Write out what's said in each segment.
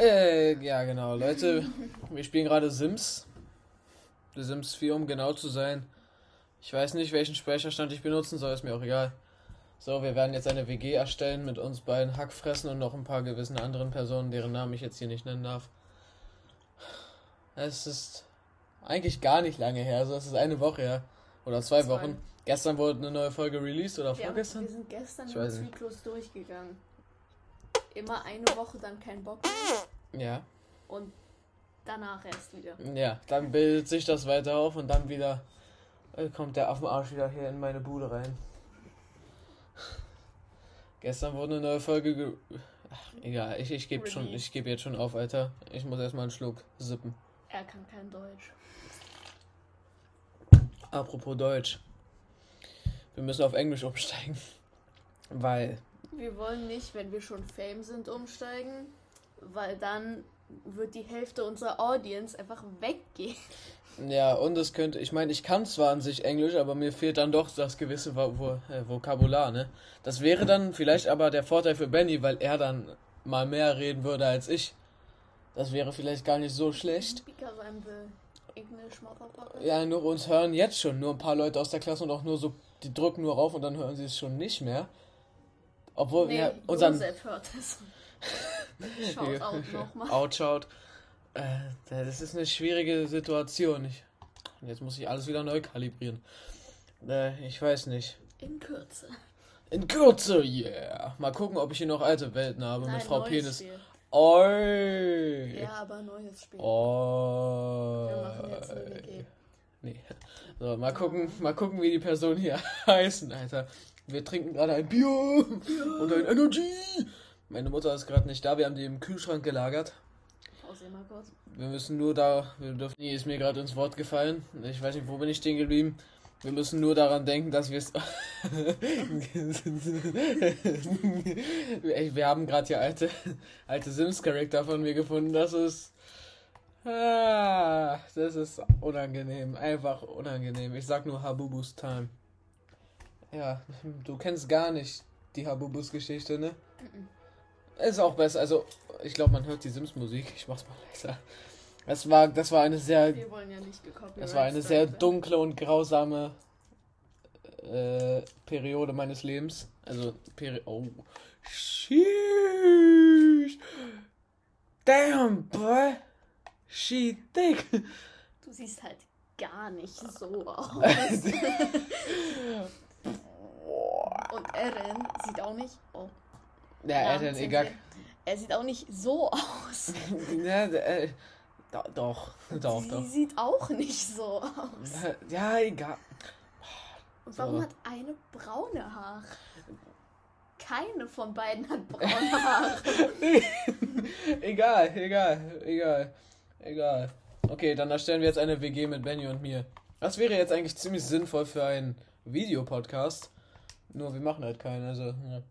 Äh, ja, genau, Leute. wir spielen gerade Sims. The Sims 4, um genau zu sein. Ich weiß nicht, welchen Speicherstand ich benutzen soll, ist mir auch egal. So, wir werden jetzt eine WG erstellen mit uns beiden Hackfressen und noch ein paar gewissen anderen Personen, deren Namen ich jetzt hier nicht nennen darf. Es ist eigentlich gar nicht lange her, also es ist eine Woche her. Oder zwei, Zwei. Wochen. Gestern wurde eine neue Folge released oder haben, vorgestern? wir sind gestern Ich den. Zyklus durchgegangen. Immer eine Woche, dann kein Bock mehr Ja. und danach erst wieder. Ja, dann bildet sich das weiter auf und dann wieder äh, kommt der Affenarsch wieder hier in meine Bude rein. Gestern wurde eine neue Folge ge Ach, egal, ich, ich gebe schon, ich gebe jetzt schon auf, Alter. Ich muss erstmal einen Schluck sippen. Er kann kein Deutsch. Apropos Deutsch. Wir müssen auf Englisch umsteigen. Weil, Wir wollen nicht, wenn wir schon Fame sind, umsteigen, weil dann wird die Hälfte unserer Audience einfach weggehen. ja, und es könnte, ich meine, ich kann zwar an sich Englisch, aber mir fehlt dann doch das gewisse äh, Vokabular, ne? Das wäre dann vielleicht aber der Vorteil für Benny, weil er dann mal mehr reden würde als ich. Das wäre vielleicht gar nicht so schlecht. Ja, nur uns hören jetzt schon nur ein paar Leute aus der Klasse und auch nur so, die drücken nur rauf und dann hören sie es schon nicht mehr. Obwohl Nee, wir unseren Josef hört es. Schaut auch nochmal. Outschaut. Äh, das ist eine schwierige Situation. Ich, jetzt muss ich alles wieder neu kalibrieren. Äh, ich weiß nicht. In Kürze. In Kürze, yeah. Mal gucken, ob ich hier noch alte Welten habe mit Frau neues Penis. Spiel. Oi. Ja, aber neues Spiel. Oh. Wir machen jetzt eine. Nee. So, mal gucken, mal gucken, wie die Personen hier heißen, Alter. Wir trinken gerade ein Bier und ein Energy. Meine Mutter ist gerade nicht da, wir haben die im Kühlschrank gelagert. Pause mal kurz. Wir müssen nur da, wir dürfen, die ist mir gerade ins Wort gefallen. Ich weiß nicht, wo bin ich stehen geblieben. Wir müssen nur daran denken, dass wir es. Wir haben gerade hier alte, alte Sims-Charakter von mir gefunden. Das ist. Ah, das ist unangenehm. Einfach unangenehm. Ich sag nur Habubus Time. Ja, du kennst gar nicht die Habubus-Geschichte, ne? Ist auch besser. Also, ich glaube, man hört die Sims-Musik. Ich mach's mal leiser. Das war, das war eine sehr Wir wollen ja nicht das war eine sehr dunkle und grausame äh, Periode meines Lebens. Also, Peri oh. Sheesh. Damn, boy. She thick. Du siehst halt gar nicht so aus. Und Eren sieht auch nicht. Oh, Ja, er dann egal. Er sieht auch nicht so aus. Ja, äh, do- doch, doch, Sie doch. sieht auch nicht so aus. Ja, egal. Und warum So. hat eine braune Haare? Keine von beiden hat braune Haare. egal, egal, egal, egal. Okay, dann erstellen wir jetzt eine WG mit Benny und mir. Das wäre jetzt eigentlich ziemlich sinnvoll für einen Videopodcast. Nur wir machen halt keinen, also. Ja.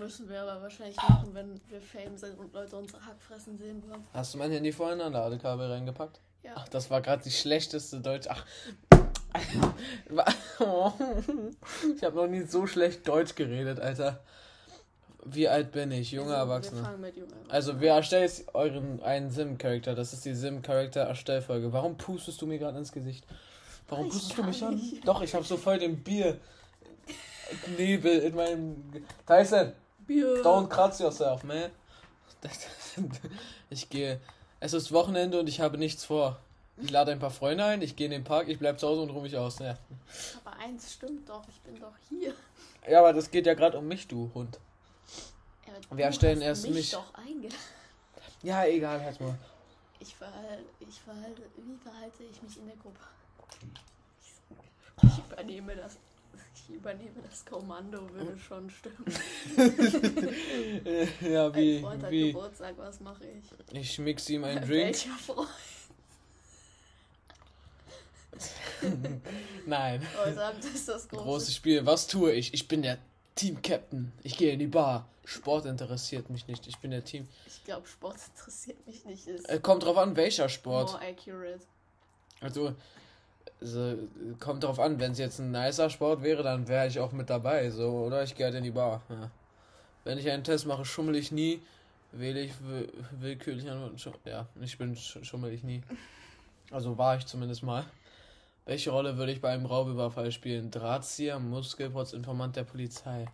Müssen wir aber wahrscheinlich machen, wenn wir Fame sind und Leute unsere Hackfressen sehen wollen. Hast du mein Handy vorhin an Ladekabel reingepackt? Ja. Ach, das war gerade die schlechteste Deutsch. Ach. Ich habe noch nie so schlecht Deutsch geredet, Alter. Wie alt bin ich? Junge Also, Erwachsene. Wir fangen mit Junge Erwachsene Also, wer erstellt jetzt euren einen Sim-Charakter? Das ist die Sim-Charakter-Erstellfolge. Warum pustest du mir gerade ins Gesicht? Warum Ich pustest du mich an? nicht. Doch, ich habe so voll den Bier. Nebel in meinem. Tyson, Bier. don't kratz yourself, man. Ich gehe. Es ist Wochenende und ich habe nichts vor. Ich lade ein paar Freunde ein, ich gehe in den Park, ich bleib zu Hause und ruhe mich aus. Ja, Aber eins stimmt doch, ich bin doch hier. ja aber das geht ja gerade um mich, du Hund. Wir erstellen erst mich mich. doch eingeladen. Ja, egal, halt mal. Ich verhalte, ich verhalte, wie verhalte ich mich in der Gruppe? Ich übernehme das. Ich übernehme das Kommando, würde schon stimmen. ja, Ein wie, Freund hat wie. Geburtstag, was mache ich? Ich mix ihm einen Drink. Welcher Freund? Nein. Heute Abend ist das große, Großes Spiel. Was tue ich? Ich bin der Team-Captain. Ich gehe in die Bar. Sport interessiert mich nicht. Ich bin der Team. Ich glaube, Sport interessiert mich nicht. Ist Äh, kommt drauf an, welcher Sport. more accurate. Also, Also, kommt drauf an, wenn es jetzt ein nicer Sport wäre, dann wäre ich auch mit dabei, so, oder ich gehe halt in die Bar. Ja. Wenn ich einen Test mache, schummel ich nie, wähle ich will, willkürlich an. Ja, ich bin schummel ich nie. Also war ich zumindest mal. Welche Rolle würde ich bei einem Raubüberfall spielen? Drahtzieher, Muskelprotz, Informant der Polizei.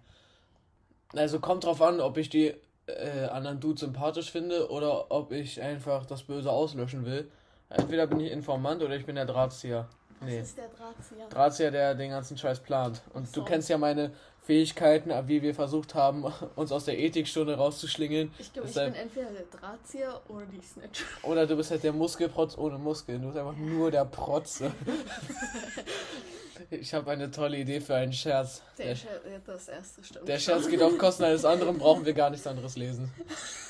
Also kommt drauf an, ob ich die äh, anderen Dudes sympathisch finde oder ob ich einfach das Böse auslöschen will. Entweder bin ich Informant oder ich bin der Drahtzieher. Nee. Das ist der Drahtzieher. Drahtzieher, der den ganzen Scheiß plant. Und So. du kennst ja meine Fähigkeiten, wie wir versucht haben, uns aus der Ethikstunde rauszuschlingeln. Ich glaube, ich bin entweder der Drahtzieher oder die Snitch. Oder du bist halt der Muskelprotz ohne Muskeln. Du bist einfach nur der Protze. ich habe eine tolle Idee für einen Scherz. Der, Der, Scher- ja, das erste stimmt. der. Scherz geht auf Kosten eines anderen, brauchen wir gar nichts anderes lesen.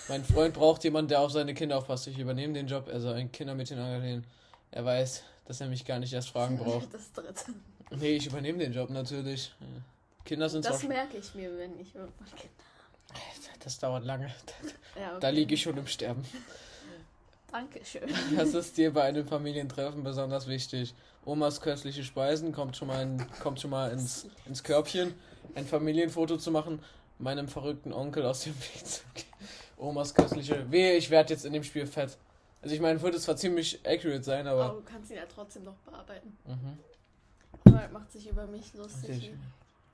Mein Freund braucht jemanden, der auf seine Kinder aufpasst. Ich übernehme den Job, also ein Kindermädchen engagieren. Er weiß, dass er mich gar nicht erst fragen braucht. Das dritte. Nee, ich übernehme den Job natürlich. Kinder sind Das merke ich mir, wenn ich irgendwann Kinder Das dauert lange. ja, okay. Da liege ich schon im Sterben. Dankeschön. Was ist dir bei einem Familientreffen besonders wichtig? Omas köstliche Speisen kommt schon mal, in, kommt schon mal ins, ins Körbchen. Ein Familienfoto zu machen, meinem verrückten Onkel aus dem Weg zu gehen. Omas köstliche. Wehe, ich werde jetzt in dem Spiel fett. Also ich meine, würde zwar ziemlich accurate sein, Aber aber. du kannst ihn ja trotzdem noch bearbeiten. Mhm. Ronald macht sich über mich lustig.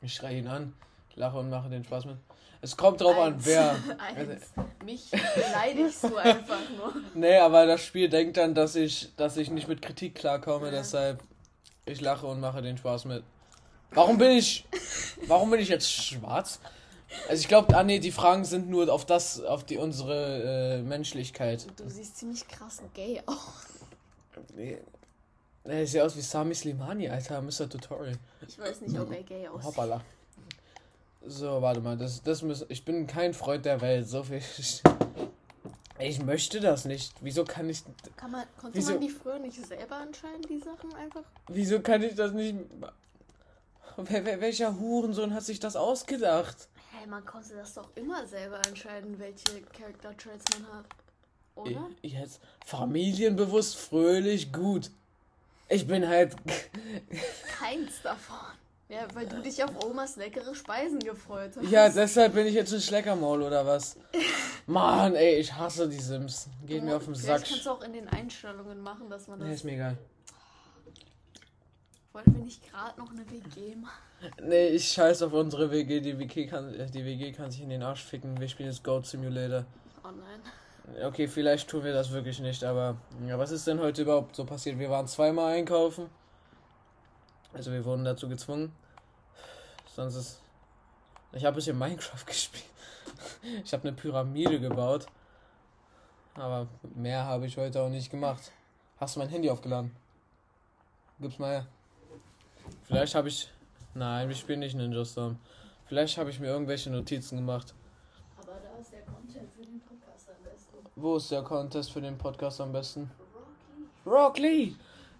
Ich, schreie ihn an, lache und mache den Spaß mit. Es kommt drauf an, Eins. wer. Eins. Mich beleidigst du einfach nur. Nee, aber das Spiel denkt dann, dass ich, dass ich nicht mit Kritik klarkomme, Ja. deshalb ich lache und mache den Spaß mit. Warum bin ich, warum bin ich jetzt schwarz? Also ich glaube, ah nee, die Fragen sind nur auf das, auf die unsere äh, Menschlichkeit. Du siehst ziemlich krass gay aus. Nee. Er sieht aus wie Sami Slimani, Alter, Mr. Tutorial. Ich weiß nicht, ob er gay aussieht. Hoppala. So, warte mal, das, das muss, ich bin kein Freund der Welt, so viel. Ich, ich möchte das nicht. Wieso kann ich, Kann man, konnte Wieso? man die früher nicht selber entscheiden, die Sachen einfach? Wieso kann ich das nicht. Wer, welcher Hurensohn hat sich das ausgedacht? Hey, man konnte das doch immer selber entscheiden, welche Character Traits man hat. Oder? Jetzt familienbewusst, fröhlich, gut. Ich bin halt. Keins davon. Ja, weil du dich auf Omas leckere Speisen gefreut hast. Ja, deshalb bin ich jetzt ein Schleckermaul oder was? Mann, ey, ich hasse die Sims. Geht mir auf den Sack. Vielleicht kannst du auch in den Einstellungen machen, dass man das. Nee, ist mir egal. Wollten wir nicht gerade noch eine WG machen? Nee, ich scheiß auf unsere WG. Die WG kann, die WG kann sich in den Arsch ficken. Wir spielen jetzt Goat Simulator. Oh nein. Okay, vielleicht tun wir das wirklich nicht, aber ja, was ist denn heute überhaupt so passiert? Wir waren zweimal einkaufen. Also wir wurden dazu gezwungen. Sonst ist. Ich habe ein bisschen Minecraft gespielt. Ich habe eine Pyramide gebaut. Aber mehr habe ich heute auch nicht gemacht. Hast du mein Handy aufgeladen? Gib's mal her. Vielleicht habe ich. Nein, wir spielen nicht Ninja Storm. Vielleicht habe ich mir irgendwelche Notizen gemacht. Aber da ist der Content für den Podcast am besten. Wo ist der Contest für den Podcast am besten? Rock Lee!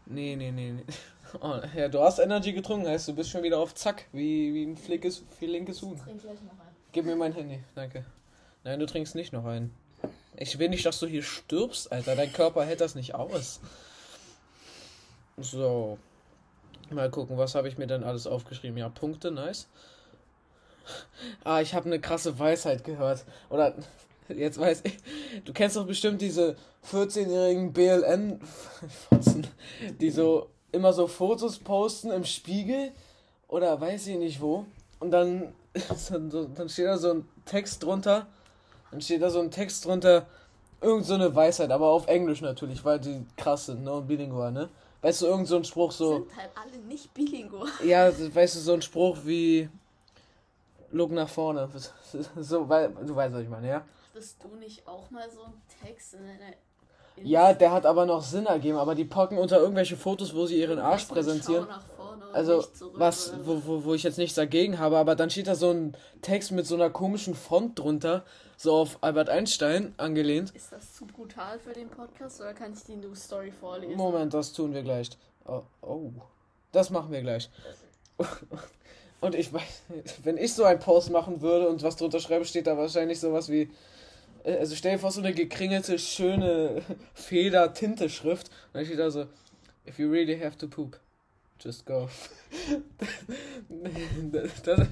Nee, nee, nee, nee. Oh, ja, du hast Energy getrunken, heißt du bist schon wieder auf Zack, wie, wie ein flinkes, flinkes Huhn. Trink gleich noch ein. Gib mir mein Handy, danke. Nein, du trinkst nicht noch einen. Ich will nicht, dass du hier stirbst, Alter. Dein Körper hält das nicht aus. So. Mal gucken, was habe ich mir denn alles aufgeschrieben? Ja, Punkte, nice. Ah, ich habe eine krasse Weisheit gehört. Oder, jetzt weiß ich. Du kennst doch bestimmt diese 14-jährigen BLN-Fotzen, die so immer so Fotos posten im Spiegel oder weiß ich nicht wo. Und dann, dann steht da so ein Text drunter. Dann steht da so ein Text drunter. Irgend so eine Weisheit, aber auf Englisch natürlich, weil die krass sind, ne? Und bilingual, ne? Weißt du, irgend so ein Spruch so. Sind halt alle nicht bilingual. Ja, weißt du, so ein Spruch wie. Look nach vorne. So, weil, du weißt, was ich meine, ja? Hattest du nicht auch mal so einen Text in deiner. in- Ja, der hat aber noch Sinn ergeben, aber die packen unter irgendwelche Fotos, wo sie ihren Arsch präsentieren. Also, was, wo, wo, wo ich jetzt nichts dagegen habe, aber dann steht da so ein Text mit so einer komischen Font drunter, so auf Albert Einstein angelehnt. Ist das zu brutal für den Podcast oder kann ich die News Story vorlesen? Moment, das tun wir gleich. Oh, oh. das machen wir gleich. Und ich weiß, wenn ich so einen Post machen würde und was drunter schreibe, steht da wahrscheinlich sowas wie, also stell dir vor, so eine gekringelte, schöne Feder-Tinte-Schrift. Und dann steht da so, if you really have to poop, Just go. das, das,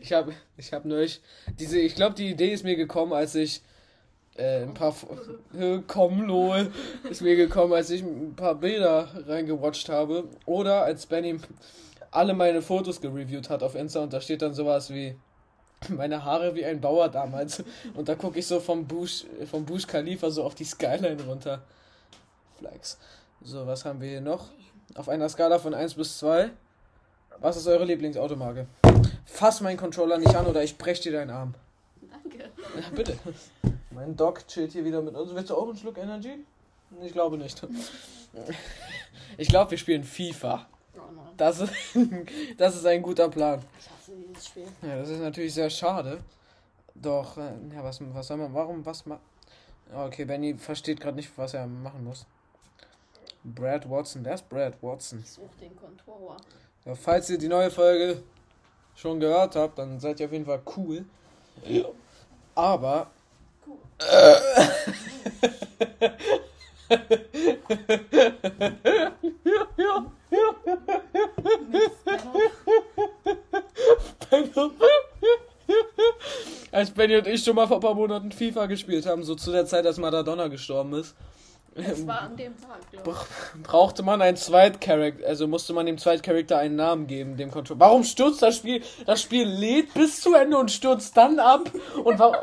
ich habe ich hab neulich diese, ich glaube, die Idee ist mir gekommen, als ich äh, ein paar äh, komm lol ist mir gekommen, als ich ein paar Bilder reingewatcht habe oder als Benny alle meine Fotos gereviewt hat auf Insta und da steht dann sowas wie meine Haare wie ein Bauer damals und da gucke ich so vom Bush vom Bush Khalifa so auf die Skyline runter. Flex. So, was haben wir hier noch? Auf einer Skala von 1 bis 2. Was ist eure Lieblingsautomarke? Fass meinen Controller nicht an oder ich brech dir deinen Arm. Danke. Ja, bitte. Mein Doc chillt hier wieder mit uns. Willst du auch einen Schluck Energy? Ich glaube nicht. Ich glaube, wir spielen FIFA. Oh. Das ist, das ist ein guter Plan. Ich dieses Spiel. Ja, das ist natürlich sehr schade. Doch, äh, ja, was, was soll man, warum, was ma Okay, Benny versteht gerade nicht, was er machen muss. Brad Watson, wer ist Brad Watson? Ich suche den Controller. Ja, falls ihr die neue Folge schon gehört habt, dann seid ihr auf jeden Fall cool. Aber. Cool. Als Benny und ich schon mal vor ein paar Monaten FIFA gespielt haben, so zu der Zeit, als Maradona gestorben ist, Es war an dem Tag, glaube ich. brauchte man einen Zweitcharakter, also musste man dem Zweitcharakter einen Namen geben, dem Controller. Warum stürzt das Spiel? Das Spiel lädt bis zu Ende und stürzt dann ab. Und warum?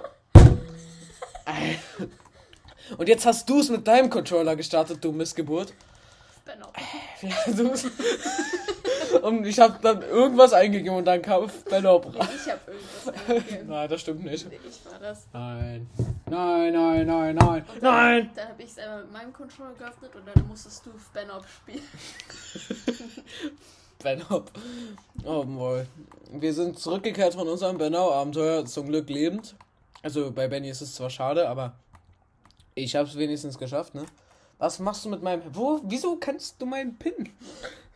Und jetzt hast du es mit deinem Controller gestartet, du Missgeburt. Du's. Und ich habe dann irgendwas eingegeben und dann kam Benno. Nee, ich habe irgendwas eingegeben. Nein, das stimmt nicht. Nee, ich war das. Nein. Nein, nein, nein, nein. Und dann, Nein! Dann habe ich es einmal mit meinem Controller geöffnet und dann musstest du Benno spielen. Benno. Oh boy. Wir sind zurückgekehrt von unserem Benno-Abenteuer, zum Glück lebend. Also bei Benny ist es zwar schade, aber ich hab's wenigstens geschafft, ne? Was machst du mit meinem. Wo? Wieso kannst du meinen Pin?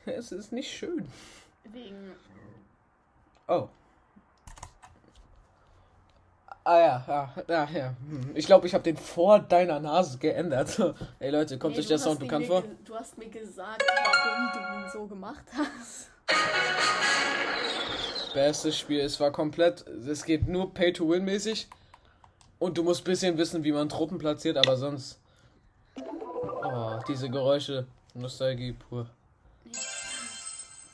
Es ist nicht schön. Wegen. Oh. Ah ja, ja, ja, ja. Hm. Ich glaube, ich habe den vor deiner Nase geändert. Ey Leute, kommt Nee, euch der du Sound bekannt vor? Du hast mir gesagt, warum du ihn so gemacht hast. Bestes Spiel. Es war komplett. Es geht nur Pay-to-Win-mäßig. Und du musst ein bisschen wissen, wie man Truppen platziert, aber sonst. Oh, diese Geräusche. Nostalgie pur.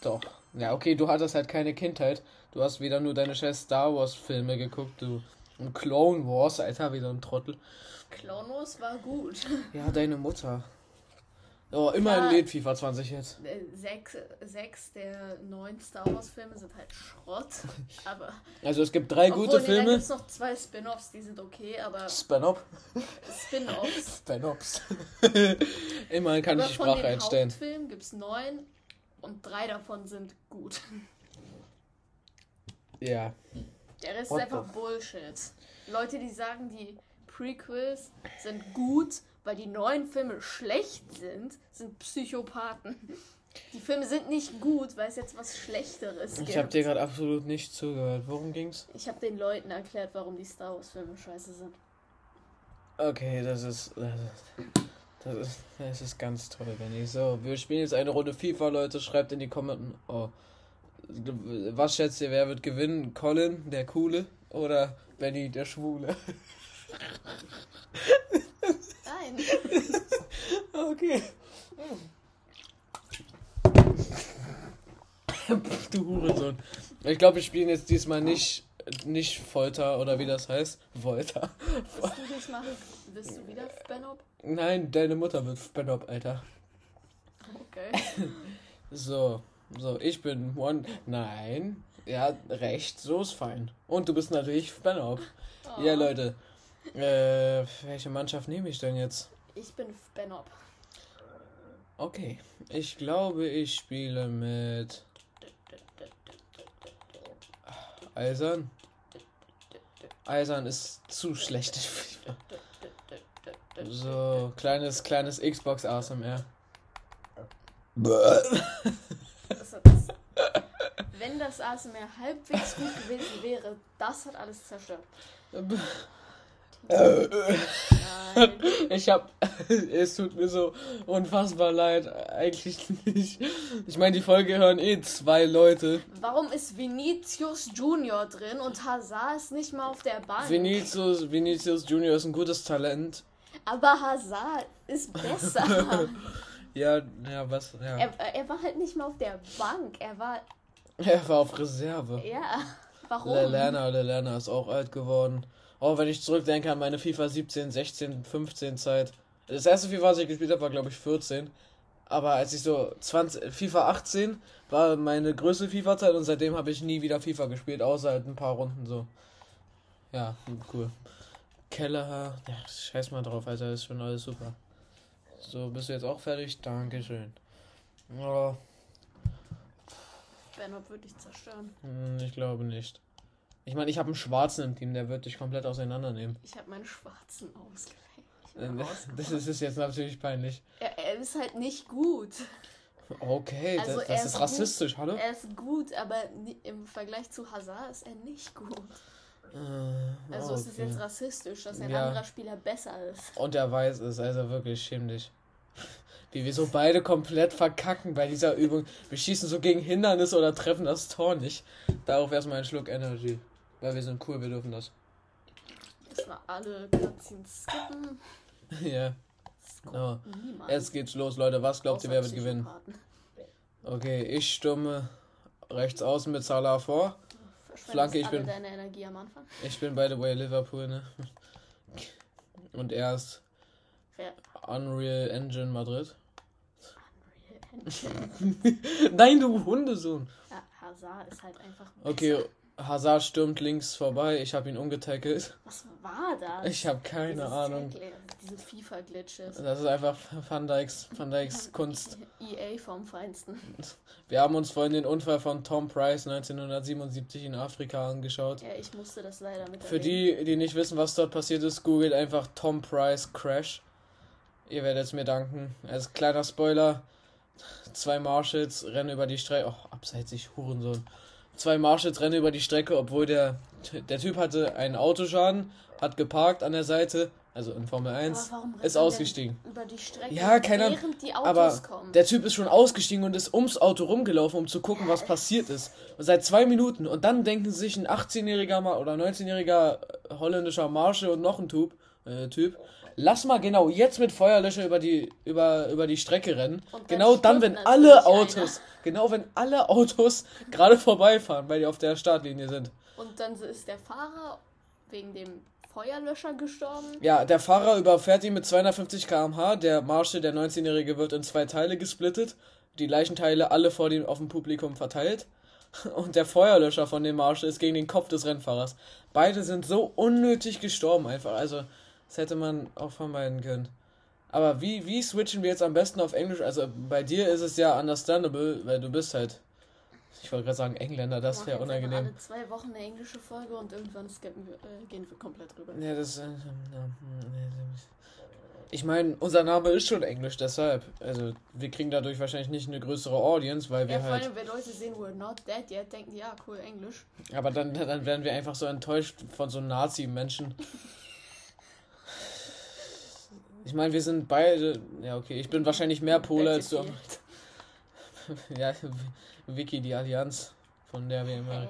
Doch. Ja, okay, du hattest halt keine Kindheit. Du hast wieder nur deine scheiß Star Wars-Filme geguckt, du. Und Clone Wars, Alter, wieder ein Trottel. Clone Wars war gut. Ja, deine Mutter. Oh, immerhin Ja. lädt FIFA 20 jetzt. Äh, Sechs, sechs der neun Star Wars Filme sind halt Schrott. Aber. Also es gibt drei gute nee, Filme. gibt's noch zwei Spin-offs, die sind okay, aber Spanop. Spin-offs. Spanops. immerhin kann aber ich die von Sprache den einstellen. Hauptfilmen gibt's neun und drei davon sind gut. Ja. Der Rest What ist einfach Bullshit. Leute, die sagen, die Prequels sind gut, weil die neuen Filme schlecht sind, sind Psychopathen. Die Filme sind nicht gut, weil es jetzt was Schlechteres gibt. Ich habe dir gerade absolut nicht zugehört. Worum ging's? Ich habe den Leuten erklärt, warum die Star Wars Filme scheiße sind. Okay, das ist. Das ist, das ist, das ist ganz toll, Benny. So, wir spielen jetzt eine Runde FIFA, Leute. Schreibt in die Kommentare. Oh. Was schätzt ihr, wer wird gewinnen? Colin, der Coole? Oder Benny, der Schwule? Nein. Okay. du Hurensohn. Ich glaube, wir spielen jetzt diesmal nicht, nicht Folter oder wie das heißt. Folter. Willst du das machen? Willst du wieder Benop? Nein, deine Mutter wird Benop, Alter. Okay. So, so, ich bin One. Nein, ja, recht, so ist fein. Und du bist natürlich Benop. Oh. Ja, Leute. Äh, welche Mannschaft nehme ich denn jetzt? Ich bin Benop. Okay, ich glaube, ich spiele mit Eisern. Eisern ist zu schlecht. So, kleines, kleines Xbox ASMR. Wenn das ASMR halbwegs gut gewesen wäre, das hat alles zerstört. Nein. Ich hab. Es tut mir so unfassbar leid. Eigentlich nicht. Ich meine, die Folge hören eh zwei Leute. Warum ist Vinicius Junior drin und Hazard ist nicht mal auf der Bank? Vinicius, Vinicius Junior ist ein gutes Talent. Aber Hazard ist besser. Ja, ja, was? Ja. er, er war halt nicht mal auf der Bank. Er war. Er war auf Reserve. Ja. Warum? Lelana, Lelana ist auch alt geworden. Oh, wenn ich zurückdenke an meine FIFA 17, 16, 15 Zeit. Das erste FIFA, was ich gespielt habe, war glaube ich 14. Aber als ich so 20, FIFA 18 war meine größte FIFA-Zeit und seitdem habe ich nie wieder FIFA gespielt, außer halt ein paar Runden so. Ja, cool. Kelleher, ja, scheiß mal drauf, Alter, ist schon alles super. So, bist du jetzt auch fertig? Dankeschön. Oh, Bernhard würde dich zerstören. hm, ich glaube nicht. Ich meine, ich habe einen Schwarzen im Team, der wird dich komplett auseinandernehmen. Ich habe meinen schwarzen. Ich Äh. Das ist, ist jetzt natürlich peinlich. Er, er ist halt nicht gut. Okay, Also das, das ist ist rassistisch, hallo? Er ist gut, aber im Vergleich zu Hazard ist er nicht gut. Äh, Also es ist jetzt rassistisch, dass ein Ja. anderer Spieler besser ist. Und er weiß es, also wirklich schäm dich. Wie wir so beide komplett verkacken bei dieser Übung. Wir schießen so gegen Hindernisse oder treffen das Tor nicht. Darauf erstmal einen Schluck Energy. Weil wir sind cool, wir dürfen das. Erstmal alle Cutscenes skippen. ja. Oh. Jetzt geht's los, Leute. Was glaubt ihr, wer wird gewinnen? Okay, ich stumme rechts außen mit Salah vor. Flanke, ich bin- deine Energie am Anfang. Ich bin by the way Liverpool, ne? Und er ist Wer? Unreal Engine Madrid. Unreal Engine. Nein, du Hundesohn. ja, Hazard ist halt einfach. Okay, besser. Hazard stürmt links vorbei. Ich habe ihn umgetackelt. Was war das? Ich habe keine Dieses Ahnung. Tackle, Diese FIFA-Glitches. Das ist einfach Van Dijks, Van Dijks Kunst. EA vom Feinsten. Wir haben uns vorhin den Unfall von Tom Price 1977 in Afrika angeschaut. Ja, ich musste das leider mit Für die, die nicht wissen, was dort passiert ist, googelt einfach Tom Price Crash. Ihr werdet es mir danken. Als kleiner Spoiler, zwei Marshals rennen über die Strecke. Oh, abseitig, Hurensohn. Zwei Marshals rennen über die Strecke, obwohl der, der Typ hatte einen Autoschaden, hat geparkt an der Seite, also in Formel 1, Aber warum rennt ist ausgestiegen. Über die Strecke, Ja, keine während die Autos Aber kommen. der Typ ist schon ausgestiegen und ist ums Auto rumgelaufen, um zu gucken, was passiert ist. Und seit zwei Minuten. Und dann denken sich ein 18-jähriger Ma- oder 19-jähriger holländischer Marshal und noch ein Typ, äh, Typ, lass mal genau jetzt mit Feuerlöscher über die, über, über die Strecke rennen. Genau dann, wenn alle Autos, genau wenn alle Autos gerade vorbeifahren, weil die auf der Startlinie sind. Und dann ist der Fahrer wegen dem Feuerlöscher gestorben. Ja, der Fahrer überfährt ihn mit 250 km/h. Der Marshal, der 19-Jährige, wird in zwei Teile gesplittet. Die Leichenteile alle vor dem auf dem Publikum verteilt. Und der Feuerlöscher von dem Marshal ist gegen den Kopf des Rennfahrers. Beide sind so unnötig gestorben einfach. Also, das hätte man auch vermeiden können. Aber wie, wie switchen wir jetzt am besten auf Englisch? Also, bei dir ist es ja understandable, weil du bist halt. Ich wollte gerade sagen Engländer, das Wir wäre unangenehm. Alle zwei Wochen eine englische Folge und irgendwann skippen wir, äh, gehen wir komplett rüber. Ja, das. äh, Ich meine, unser Name ist schon Englisch, deshalb. Also, wir kriegen dadurch wahrscheinlich nicht eine größere Audience, weil wir Ja, vor halt. allem, wenn Leute sehen, we're not dead yet, denken die, ja, cool, Englisch. Aber dann, dann werden wir einfach so enttäuscht von so Nazi-Menschen. Ich meine, wir sind beide. Ja, okay, ich bin wahrscheinlich mehr Pole als du. Ja, Vicky, die Allianz, von der wir immer.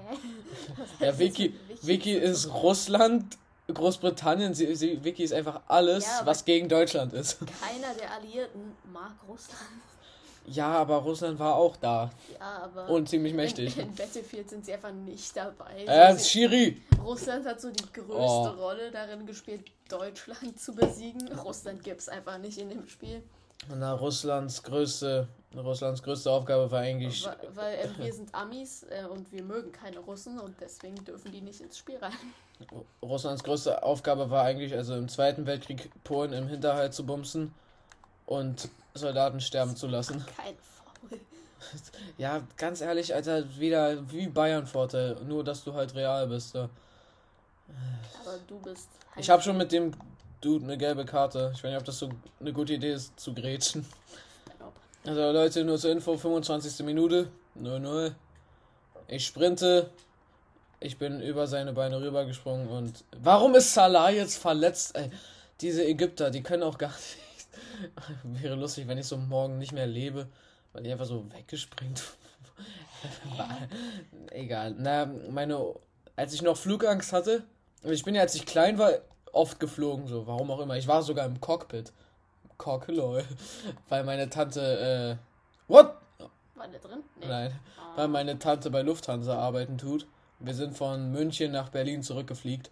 Ja, Vicky, Vicky ist Russland, Großbritannien. Sie, sie, Vicky ist einfach alles, Ja, was gegen Deutschland ist. Keiner der Alliierten mag Russland. Ja, aber Russland war auch da Ja, aber und ziemlich mächtig. in, in Battlefield sind sie einfach nicht dabei. Äh, Sie- Shiri! Russland hat so die größte Oh. Rolle darin gespielt, Deutschland zu besiegen. Russland gibt es einfach nicht in dem Spiel. Na, Russlands größte, Russlands größte Aufgabe war eigentlich. Weil, weil äh, wir sind Amis äh, und wir mögen keine Russen und deswegen dürfen die nicht ins Spiel rein. Russlands größte Aufgabe war eigentlich, also im Zweiten Weltkrieg Polen im Hinterhalt zu bumsen und Soldaten sterben zu lassen. Kein Foul. Ja, ganz ehrlich, Alter, wieder wie Bayern-Vorteil, nur dass du halt real bist. So. Aber du bist. Ich habe schon mit dem Dude eine gelbe Karte. Ich weiß nicht, ob das so eine gute Idee ist, zu grätschen. Also Leute, nur zur Info, 25. Minute, 0-0. Ich sprinte, Ich bin über seine Beine rübergesprungen und. Warum ist Salah jetzt verletzt? Ey, diese Ägypter, die können auch gar nicht. Wäre lustig, wenn ich so morgen nicht mehr lebe, weil die einfach so weggespringt. Egal. Na, meine. Als ich noch Flugangst hatte, ich bin ja, als ich klein war, oft geflogen, so, warum auch immer. Ich war sogar im Cockpit. Cock, lol. Weil meine Tante, äh. What? War der drin? Nee. Nein. Ah. Weil meine Tante bei Lufthansa arbeiten tut. Wir sind von München nach Berlin zurückgefliegt.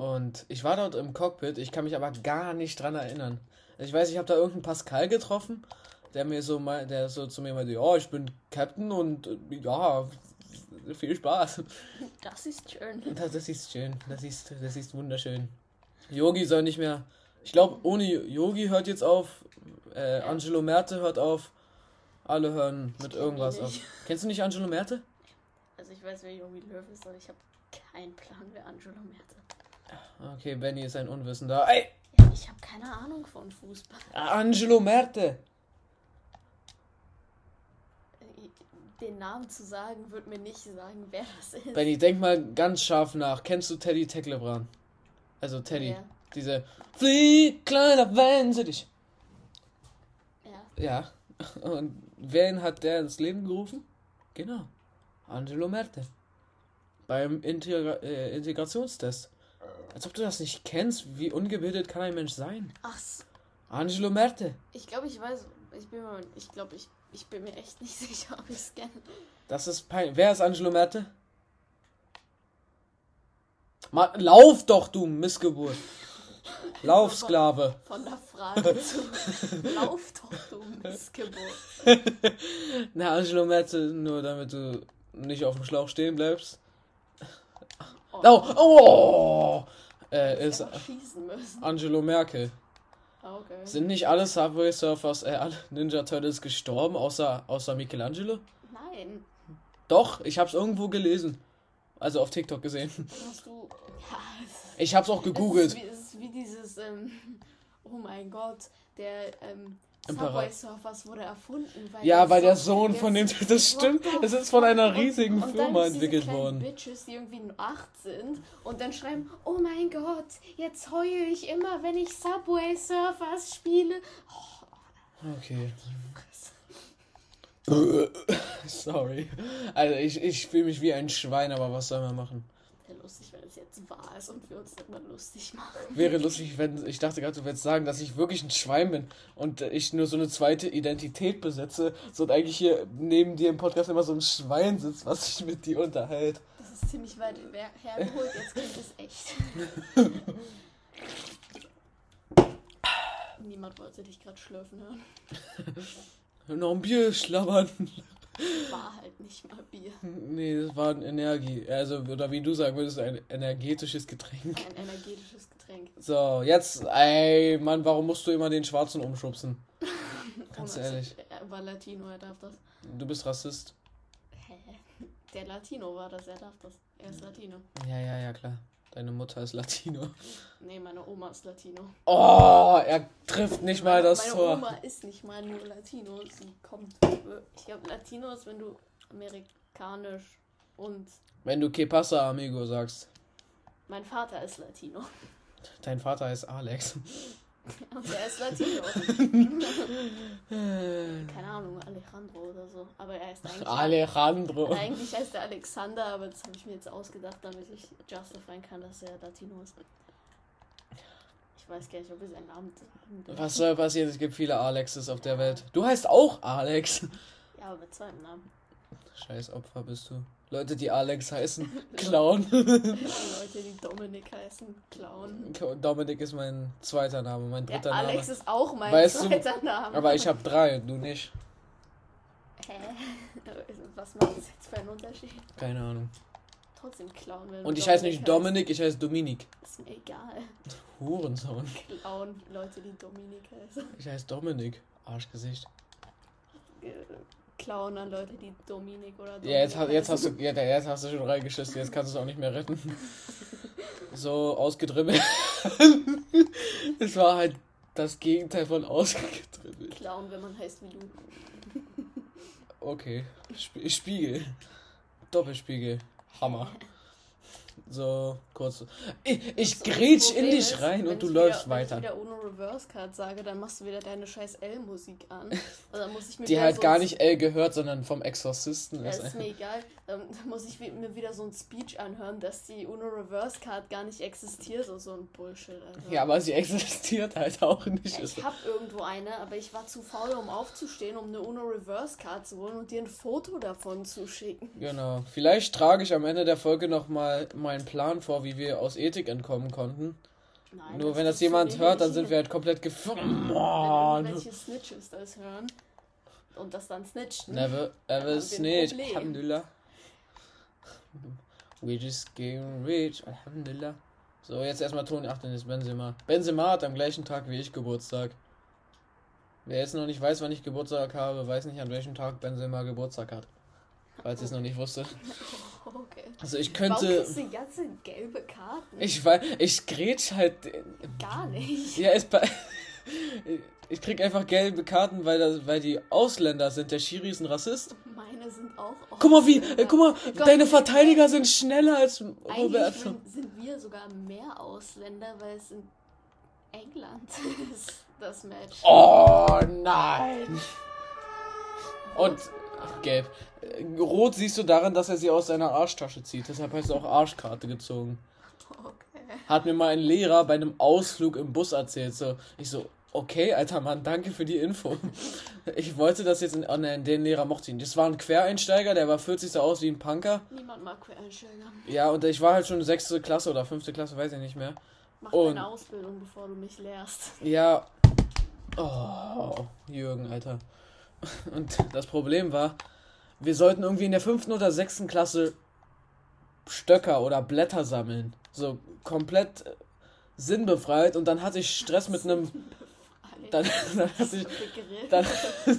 Und ich war dort im Cockpit, ich kann mich aber gar nicht dran erinnern. Ich weiß, ich habe da irgendeinen Pascal getroffen, der mir so mal, der so zu mir meinte, ja, ich bin Captain und äh, ja, viel Spaß. Das ist schön. Das, das ist schön, das ist, das ist wunderschön. Yogi soll nicht mehr. Ich glaube, ohne Yogi hört jetzt auf. Äh, Angelo Merte hört auf. Alle hören mit irgendwas auf. Kennst du nicht Angelo Merte? Also ich weiß, wer Jogi Löw ist, aber ich habe keinen Plan, wer Angelo Merte. Okay, Benny ist ein Unwissender. Ey! Ja, ich habe keine Ahnung von Fußball. Angelo Merte! Den Namen zu sagen, wird mir nicht sagen, wer das ist. Benny, denk mal ganz scharf nach. Kennst du Teddy Tecklebrand? Also Teddy. Ja. Diese Flieh, kleiner, wenn sie dich. Ja. Ja. Und wen hat der ins Leben gerufen? Genau. Angelo Merte. Beim Integra äh, Integrationstest. Als ob du das nicht kennst. Wie ungebildet kann ein Mensch sein? Ach, Angelo Merte. ich glaube, ich weiß. Ich bin mir, ich glaube, ich, ich bin mir echt nicht sicher, ob ich es kenne. Das ist peinlich. Wer ist Angelo Merte? Mann, lauf doch, du Missgeburt. Lauf, Sklave. Von der Frage zu Lauf doch, du Missgeburt. Na, Angelo Merte, nur damit du nicht auf dem Schlauch stehen bleibst. Oh, Oh, oh! Äh, ich ist. Angelo Merkel. Ah, Okay. Sind nicht alle Subway Surfers, äh, alle Ninja Turtles gestorben, außer, außer Michelangelo? Nein. Doch, ich hab's irgendwo gelesen. Also auf TikTok gesehen. Hast du. Ja, es, Ich hab's auch es, ist gegoogelt. wie, es ist wie dieses. Ähm, oh mein Gott, der ähm, Imperator. Subway Surfers wurde erfunden. Weil Ja, weil der so- Sohn von dem, das stimmt, es ist von einer fuck? Und- riesigen und Firma entwickelt worden. Bitches, die irgendwie nur acht sind und dann schreiben, oh mein Gott, jetzt heule ich immer, wenn ich Subway Surfers spiele. Okay. Sorry. Also ich, ich fühle mich wie ein Schwein, aber was soll man machen? Wäre lustig, wenn es wahr ist und wir uns immer lustig machen. Wäre lustig, wenn ich dachte gerade, du würdest sagen, dass ich wirklich ein Schwein bin und ich nur so eine zweite Identität besitze, so und eigentlich hier neben dir im Podcast immer so ein Schwein sitzt, was sich mit dir unterhält. Das ist ziemlich weit hergeholt, jetzt klingt es echt. Niemand wollte dich gerade schlürfen hören. Noch ein Bier schlabbern. War halt nicht mal Bier. Nee, das war ein Energie. Also, oder wie du sagen würdest, ein energetisches Getränk. Ein energetisches Getränk. So, jetzt, ey, Mann, warum musst du immer den Schwarzen umschubsen? Ganz Ohne- ehrlich. Er war Latino, er darf das. Du bist Rassist. Hä? Der Latino war das, er darf das. Er ist Latino. Ja, ja, ja, klar. Deine Mutter ist Latino. Nee, meine Oma ist Latino. Oh, er trifft nicht mal das meine Tor. Oma ist nicht mal nur Latino, sie kommt. Ich glaube, Latino ist, wenn du amerikanisch und Wenn du Que pasa, amigo sagst. mein Vater ist Latino. Dein Vater heißt Alex. Und er ist Latino. Keine Ahnung, Alejandro oder so. Aber er ist eigentlich. Alejandro. Eigentlich heißt er Alexander, aber das habe ich mir jetzt ausgedacht, damit ich justifieren kann, dass er Latino ist. Ich weiß gar nicht, ob wir seinen Namen. Was soll passieren? Es gibt viele Alexes auf der Welt. Du heißt auch Alex. Ja, aber mit seinem Namen. Scheiß Opfer bist du. Leute, die Alex heißen, Clown. Leute, die Dominik heißen, Clown. Dominik ist mein zweiter Name, mein dritter Alex Name. ist auch mein Weißt du, zweiter Name. Aber ich habe drei, du nicht. Hä? Was macht das jetzt für einen Unterschied? Keine Ahnung. Trotzdem Clown. Wenn du Und ich heiße nicht heißt. Dominik, ich heiße Dominik. Ist mir egal. Hurensohn. Clown, Leute, die Dominik heißen. Ich heiße Dominik. Arschgesicht. Clown an Leute, die Dominik oder Dominik Ja, jetzt, ha- jetzt, hast du, ja, jetzt hast du schon reingeschissen, jetzt kannst du es auch nicht mehr retten. So ausgedribbelt. Es war halt das Gegenteil von ausgedribbelt. Clown, wenn man heißt wie du. Okay. Sp Spiegel. Doppelspiegel. Hammer. So, kurz. Ich, ich grätsch in dich ist, rein und du ich läufst wieder, weiter. Wenn ich wieder ohne Reverse Card sage, dann machst du wieder deine scheiß L-Musik an. Und dann muss ich mir Die wieder halt so gar nicht L gehört, sondern vom Exorzisten Ja, ist. mir egal. Ähm, Dann muss ich mir wieder so ein Speech anhören, dass die Uno Reverse Card gar nicht existiert. So, so ein Bullshit, Alter. Ja, aber sie existiert halt auch nicht. Ja, ich hab irgendwo eine, aber ich war zu faul, um aufzustehen, um eine Uno Reverse Card zu holen und dir ein Foto davon zu schicken. Genau. Vielleicht trage ich am Ende der Folge nochmal meinen Plan vor, wie wir aus Ethik entkommen konnten. Nein, Nur wenn das jemand hört, dann sind wir halt komplett gefangen. Wenn irgendwelche Snitches das hören und das dann snitchen. Never ever snitch. Alhamdulillah. We just getting rich. Alhamdulillah. So, jetzt erstmal Toni. Ach, dann ist Benzema. Benzema hat am gleichen Tag wie ich Geburtstag. Wer jetzt noch nicht weiß, wann ich Geburtstag habe, weiß nicht, an welchem Tag Benzema Geburtstag hat. Falls ihr es noch nicht wusstet. Okay. Also ich Warum könnte. kriegst du die ganze gelbe Karten? Ich weiß, ich grätsch halt. Gar nicht. Ja, ist bei. Ich krieg einfach gelbe Karten, weil, das, weil die Ausländer sind. Der Schiri ist ein Rassist. Meine sind auch. Guck mal, wie. Ausländer. Äh, guck mal, Gott, deine Verteidiger sind schneller als Eigentlich Roberto. sind, sind wir sogar mehr Ausländer, weil es in England ist, das Match. Oh nein! Und. Ach, gelb. Äh, Rot siehst du daran, dass er sie aus seiner Arschtasche zieht. Deshalb heißt es auch Arschkarte gezogen. Okay. Hat mir mal ein Lehrer bei einem Ausflug im Bus erzählt. So, ich so, okay, alter Mann, danke für die Info. Ich wollte das jetzt in. Oh nein, den Lehrer mochte nicht. Das war ein Quereinsteiger, der war 40 so aus wie ein Punker. Niemand mag Quereinsteiger. Ja, und ich war halt schon sechste Klasse oder fünfte Klasse, weiß ich nicht mehr. Mach Und- deine Ausbildung, bevor du mich lehrst. Ja. Oh, Jürgen, Alter. Und das Problem war, wir sollten irgendwie in der fünften oder sechsten Klasse Stöcker oder Blätter sammeln. So komplett äh, sinnbefreit. Und dann hatte ich Stress mit einem. Dann, dann, hatte ich, dann,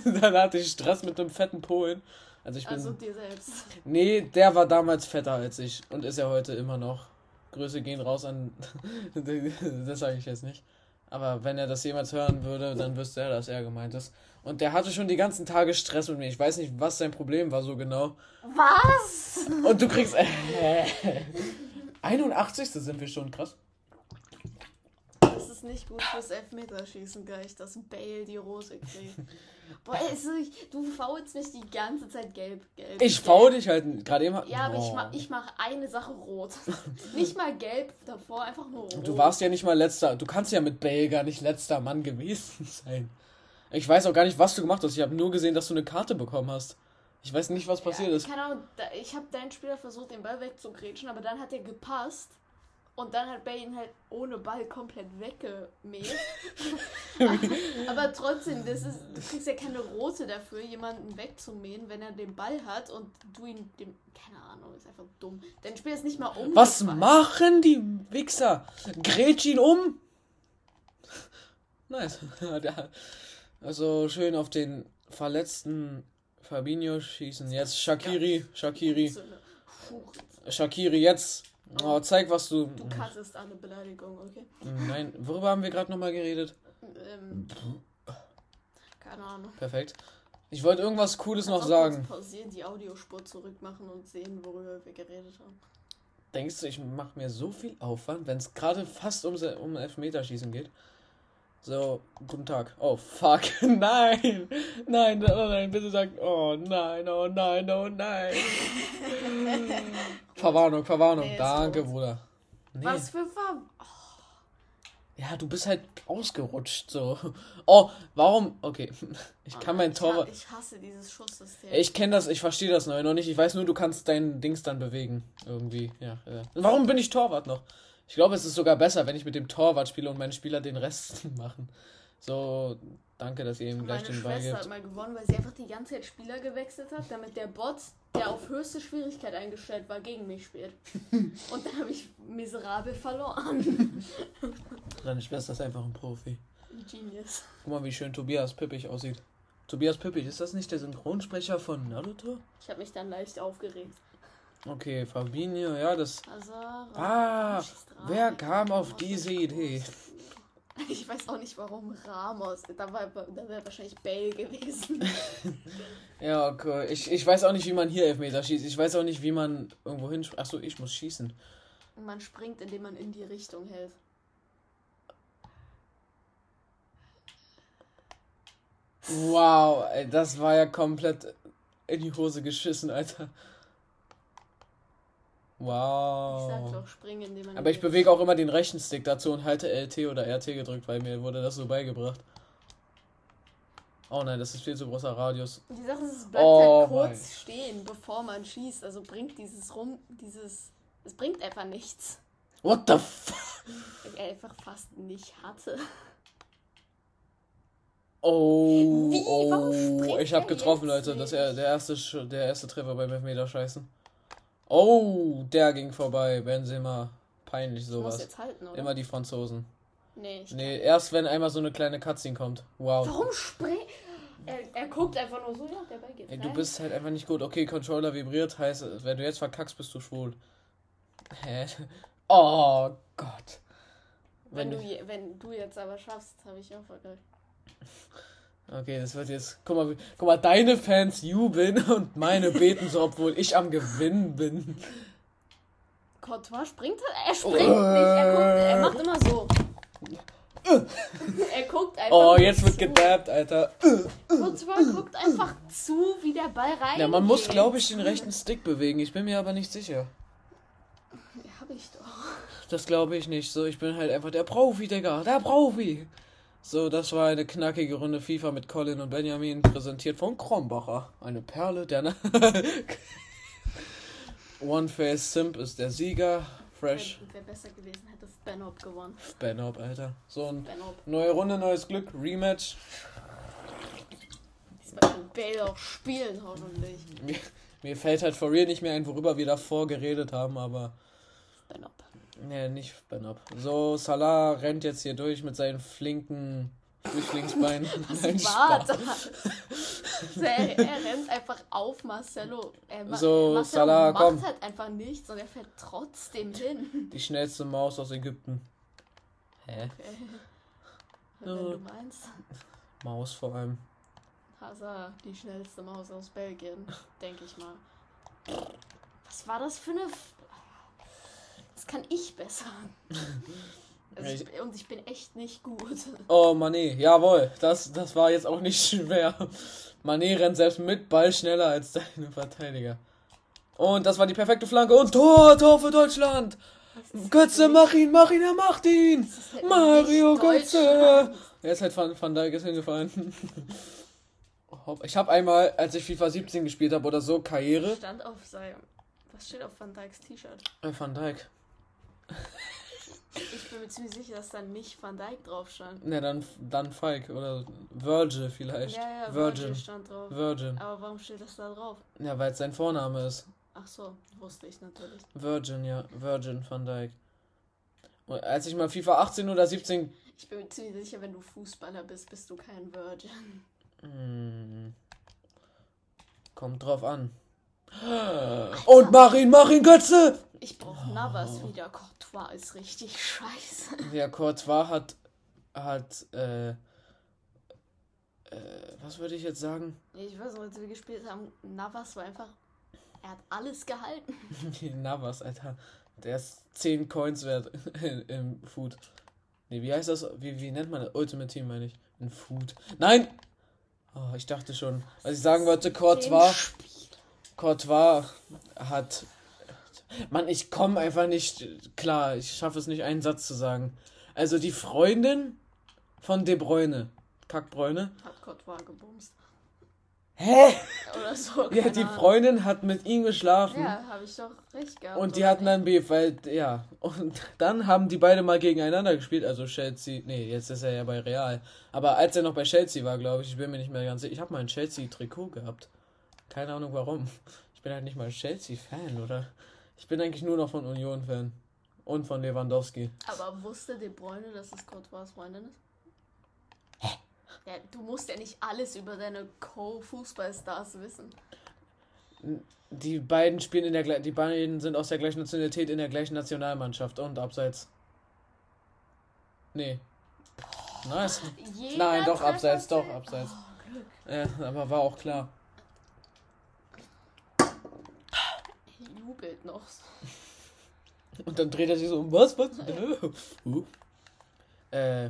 dann hatte ich Stress mit einem fetten Polen. Also ich bin. Also dir selbst. Nee, der war damals fetter als ich und ist ja heute immer noch. Grüße gehen raus an. das sage ich jetzt nicht. Aber wenn er das jemals hören würde, dann wüsste er, dass er gemeint ist. Und der hatte schon die ganzen Tage Stress mit mir. Ich weiß nicht, was sein Problem war so genau. Was? Und du kriegst. Äh, 81. sind wir schon, krass. Das ist nicht gut fürs Elfmeterschießen gleich, dass Bale die Rose kriegt. Boah, wirklich- du faulst mich die ganze Zeit gelb, gelb. Ich gelb. faul dich halt gerade eben. Ja, aber ich Oh. mach, ich mach eine Sache rot. nicht mal gelb davor, einfach nur rot. Du warst ja nicht mal letzter. Du kannst ja mit Bale gar nicht letzter Mann gewesen sein. Ich weiß auch gar nicht, was du gemacht hast. Ich habe nur gesehen, dass du eine Karte bekommen hast. Ich weiß nicht, was passiert ja, ist. Keine Ahnung, ich habe deinen Spieler versucht, den Ball wegzugrätschen, aber dann hat er gepasst. Und dann hat Bale ihn halt ohne Ball komplett weggemäht. aber trotzdem, das ist, du kriegst ja keine rote dafür, jemanden wegzumähen, wenn er den Ball hat und du ihn dem. Keine Ahnung, ist einfach dumm. Dein Spiel ist nicht mal um. Was machen die Wichser? Grätsch ihn um! Nice. Also schön auf den verletzten Fabinho schießen. Jetzt Shakiri, Shakiri, Shakiri, jetzt. Oh, zeig, was du. Du kassest eine Beleidigung, okay? Nein, worüber haben wir gerade nochmal geredet? Ähm, keine Ahnung. Perfekt. Ich wollte irgendwas Cooles noch Kannst auch kurz sagen. Pausieren, die Audiospur zurückmachen und sehen, worüber wir geredet haben. Denkst du, ich mache mir so viel Aufwand, wenn es gerade fast um, um Elfmeterschießen geht? So, guten Tag. Oh, fuck. Nein. Nein, oh nein, bitte sag. Oh nein, oh nein, oh nein. Verwarnung, Verwarnung. Nee, Danke. Bruder. Nee. Was für Ver Ja, du bist halt ausgerutscht, so. Oh, warum? Okay. Ich kann mein ich, Torwart. ich hasse dieses Schusssystem. Ich kenne das, ich verstehe das noch nicht. Ich weiß nur, du kannst dein Dings dann bewegen. Irgendwie, ja. ja. Warum bin ich Torwart noch? Ich glaube, es ist sogar besser, wenn ich mit dem Torwart spiele und meine Spieler den Rest machen. So, danke, dass ihr ihm gleich Meine den Ball Schwester hat gebt. mal gewonnen, weil sie einfach die ganze Zeit Spieler gewechselt hat, damit der Bot, der auf höchste Schwierigkeit eingestellt war, gegen mich spielt. Und dann habe ich miserabel verloren. Deine Schwester ist einfach ein Profi. Genius. Guck mal, wie schön Tobias Pippich aussieht. Tobias Pippich, ist das nicht der Synchronsprecher von Naruto? Ich habe mich dann leicht aufgeregt. Okay, Fabinho, ja, das. Also, Ah, wer kam auf diese Idee? Ich weiß auch nicht, warum Ramos. Da, war, da wäre wahrscheinlich Bale gewesen. Ja, okay. Ich, ich weiß auch nicht, wie man hier Elfmeter schießt. Ich weiß auch nicht, wie man irgendwo hin. Achso, ich muss schießen. Und man springt, indem man in die Richtung hält. Wow, ey, das war ja komplett in die Hose geschissen, Alter. Ich sag Wow. doch, springen, indem man. Aber ich bewege auch immer den rechten Stick dazu und halte LT oder RT gedrückt, weil mir wurde das so beigebracht. Oh nein, das ist viel zu großer Radius. Die Sache ist, es bleibt Oh halt kurz mein. stehen, bevor man schießt. Also bringt dieses rum, dieses. Es bringt einfach nichts. What the f... Weil er einfach fast nicht hatte. Oh, Wie? Warum oh, springt ich habe er getroffen, Leute. Das er, der erste Sch- der erste Treffer beim Elfmeterscheißen. Oh, der ging vorbei. Benzema. Peinlich Ich muss sowas. jetzt halten, oder? Immer die Franzosen. Nee, ich Nee, erst wenn einmal so eine kleine Cutscene kommt. Wow. Warum springt. Er, er guckt einfach nur so, ja, der Ball geht Ey, rein. du bist halt einfach nicht gut. Okay, Controller vibriert, heißt, wenn du jetzt verkackst, bist du schwul. Hä? Oh Gott. wenn, Wenn du, wenn du jetzt aber schaffst, habe ich auch verkackt. Okay, das wird jetzt. Guck mal, guck mal, deine Fans jubeln und meine beten so, obwohl ich am Gewinnen bin. Courtois springt halt. Er springt nicht. Er, guckt, er macht immer so. er guckt einfach. Oh, jetzt wird gedabbt, Alter. Courtois guckt einfach zu, wie der Ball rein. Ja, man muss, glaube ich, den rechten Stick bewegen. Ich bin mir aber nicht sicher. Ja, hab ich doch. Das glaube ich nicht. So, ich bin halt einfach der Profi, Digga. Der Profi. So, das war eine knackige Runde FIFA mit Colin und Benjamin, präsentiert von Krombacher. Eine Perle der Na One Face Simp ist der Sieger. Fresh Wäre wär besser gewesen, hätte Benop gewonnen. Benop, Alter. So, ein Benop. neue Runde, neues Glück, Rematch. Diesmal kann Bale auch spielen, hoffentlich. Mir, mir fällt halt for real nicht mehr ein, worüber wir davor geredet haben, aber. Benop. Nee, nicht Benop. So, Salah rennt jetzt hier durch mit seinen flinken Flüchtlingsbeinen. Was Nein, war Spaß. das? er, er rennt einfach auf Marcelo. Er ma So, Marcelo Salah, macht komm. halt einfach nichts und er fährt trotzdem hin. Die schnellste Maus aus Ägypten. Hä? Okay. Wenn du meinst. Maus vor allem. Hazard, die schnellste Maus aus Belgien, denke ich mal. Was war das für eine. F das kann ich besser. Also ich, und ich bin echt nicht gut. Oh, Mané, jawohl. Das, das war jetzt auch nicht schwer. Mané rennt selbst mit Ball schneller als deine Verteidiger. Und das war die perfekte Flanke. Und Tor, Tor für Deutschland. Ist Götze, mach ihn, mach ihn, er macht ihn. halt Mario Götze. Er ist halt Van, Van Dijk ist hingefallen. Ich habe einmal, als ich FIFA 17 gespielt habe oder so, Karriere. Stand auf seinem. Was steht auf Van Dijks T-Shirt? Äh, Van Dijk. Ich bin mir ziemlich sicher, dass da nicht Van Dijk drauf stand. Ne, dann, dann Falk oder Virgil vielleicht. Ja, ja, Virgin. Virgil stand drauf. Virgin. Aber warum steht das da drauf? Ja, weil es sein Vorname ist. Ach so, wusste ich natürlich. Virgin, ja. Virgin van Dijk. Und als ich mal FIFA 18 oder 17. Ich bin mir ziemlich sicher, wenn du Fußballer bist, bist du kein Virgin. Hm, kommt drauf an. Und mach ihn, Götze! Ich brauche Navas wieder. Courtois ist richtig scheiße. Ja, Courtois hat. hat, äh. äh was würde ich jetzt sagen? Ich weiß noch, als wir gespielt haben, Navas war einfach. Er hat alles gehalten. Navas, Alter. Der ist 10 Coins wert im Food. Nee, wie heißt das? Wie, wie nennt man das? Ultimate Team, meine ich. In Food. Nein! Oh, ich dachte schon. Was ich sagen wollte, Courtois. Courtois hat. Mann, ich komme einfach nicht klar. Ich schaffe es nicht, einen Satz zu sagen. Also die Freundin von De Bruyne. Kackbräune. Hat Courtois gebumst. Hä? Oder so. Ja, die Ahnung. Freundin hat mit ihm geschlafen. Ja, habe ich doch recht gehabt. Und die hatten dann Beef, weil, ja. Und dann haben die beide mal gegeneinander gespielt. Also Chelsea, nee, jetzt ist er ja bei Real. Aber als er noch bei Chelsea war, glaube ich, ich bin mir nicht mehr ganz sicher. Ich habe mal ein Chelsea-Trikot gehabt. Keine Ahnung warum. Ich bin halt nicht mal Chelsea-Fan, oder? Ich bin eigentlich nur noch von Union-Fan. Und von Lewandowski. Aber wusste De Bruyne, dass es Courtois Freundin ist? Ja, du musst ja nicht alles über deine Co-Fußballstars wissen. Die beiden spielen in der die beiden sind aus der gleichen Nationalität in der gleichen Nationalmannschaft und abseits. Nee. Nice. Jeder Nein, doch, abseits, doch, abseits. Oh. Ja, aber war auch klar. Jubelt noch. Und dann dreht er sich so um, was, was? uh. äh,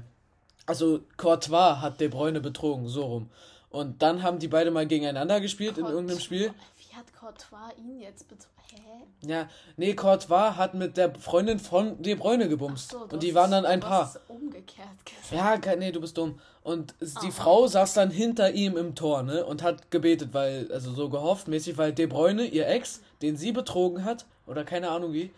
also Courtois hat De Bruyne betrogen, so rum. Und dann haben die beide mal gegeneinander gespielt in irgendeinem Spiel. Wie hat Courtois ihn jetzt betrogen? Hä? Ja, nee, Courtois hat mit der Freundin von De Bruyne gebumst. So, und die waren dann ein Paar. umgekehrt gesagt. Ja, nee, du bist dumm. Und die Aha. Frau saß dann hinter ihm im Tor, ne? Und hat gebetet, weil, also so gehofft mäßig, weil De Bruyne, ihr Ex, den sie betrogen hat, oder keine Ahnung wie,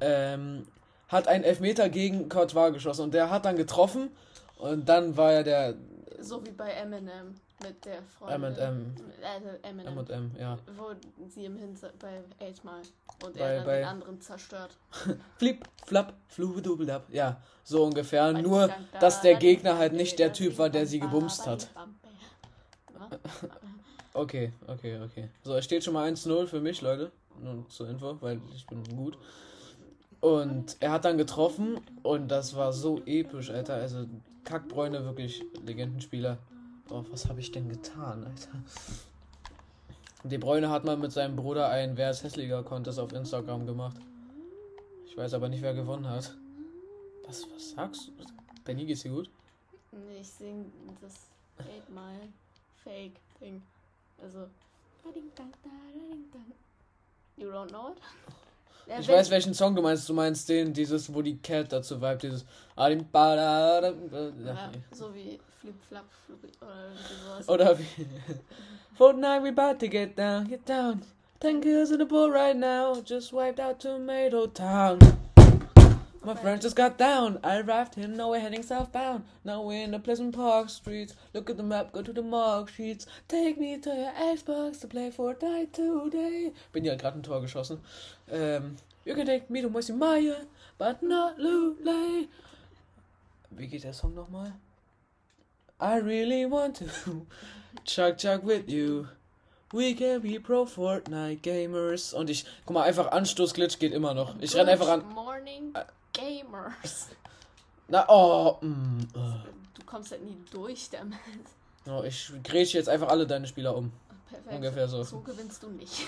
ähm, hat einen Elfmeter gegen Courtois geschossen. Und der hat dann getroffen. Und dann war ja der So wie bei Eminem mit der Freundin. M&M. Äh, Eminem. M&M, ja. Wo sie im Hinter bei Eight Mal und Bei- er dann bei- den anderen zerstört. Flip, flap, flubedubelab. Ja, so ungefähr. Weil Nur, dann- dass der Gegner halt nicht der Typ war, der sie gebumst hat. Okay, okay, okay. So, es steht schon mal 1-0 für mich, Leute. Nur zur Info, weil ich bin gut. Und er hat dann getroffen und das war so episch, Alter. Also, Kackbräune, wirklich Legendenspieler. Boah, was habe ich denn getan, Alter? De Bruyne hat mal mit seinem Bruder ein Wer ist hässlicher Contest auf Instagram gemacht. Ich weiß aber nicht, wer gewonnen hat. Was, was sagst du? Benny, geht's dir gut? Nee, ich sing das Eight Mile Fake Ding. Also. You don't know it? Ich weiß, welchen Song du meinst. Du meinst den, dieses, wo die Cat dazu vibet, dieses. Adim Ja, so wie Flip Flap Flip oder sowas. Oder wie. Fortnite, we about to get down, get down. Ten kills in the pool right now. Just wiped out Tomato Town. My friends just got down. I arrived here, now we're heading southbound. Now we're in the Pleasant Park streets. Look at the map, go to the mark sheets. Take me to your Xbox to play Fortnite today. Bin ja gerade ein Tor geschossen. Ähm, you can take me to Moissy Maya, but not Lulay. Wie geht der Song nochmal? I really want to chuck chuck with you. We can be pro Fortnite gamers. Und ich, guck mal, einfach Anstoßglitch geht immer noch. Ich renn einfach an. Morning Gamers. Na, oh, mm, oh. Du kommst halt nie durch damit. oh ich grätsche jetzt einfach alle deine Spieler um. Perfekt. Ungefähr so. So gewinnst du nicht.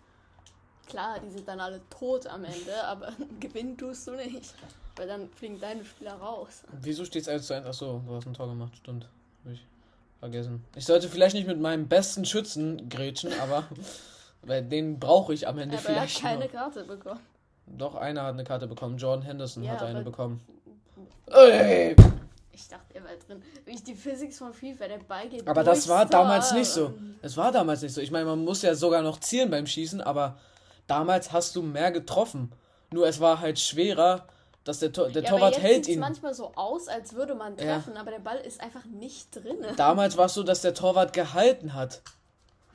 Klar, die sind dann alle tot am Ende, aber gewinnen tust du nicht. Weil dann fliegen deine Spieler raus. Wieso steht's 1 zu 1? Achso, du hast ein Tor gemacht, stimmt. Hab ich vergessen. Ich sollte vielleicht nicht mit meinem besten Schützen grätschen, aber. Weil den brauche ich am Ende aber er hat vielleicht. keine noch. Karte bekommen. Doch, einer hat eine Karte bekommen. Jordan Henderson Ja, hat eine bekommen. Ey, Ich dachte, er war drin. Wie ich die Physik von FIFA, der Ball geht Aber das war Tor. damals nicht so. Es war damals nicht so. Ich meine, man muss ja sogar noch zielen beim Schießen, aber damals hast du mehr getroffen. Nur es war halt schwerer, dass der, Tor, der Ja, Torwart aber jetzt hält sieht's ihn. manchmal so aus, als würde man Ja. treffen, aber der Ball ist einfach nicht drin. Damals war es so, dass der Torwart gehalten hat.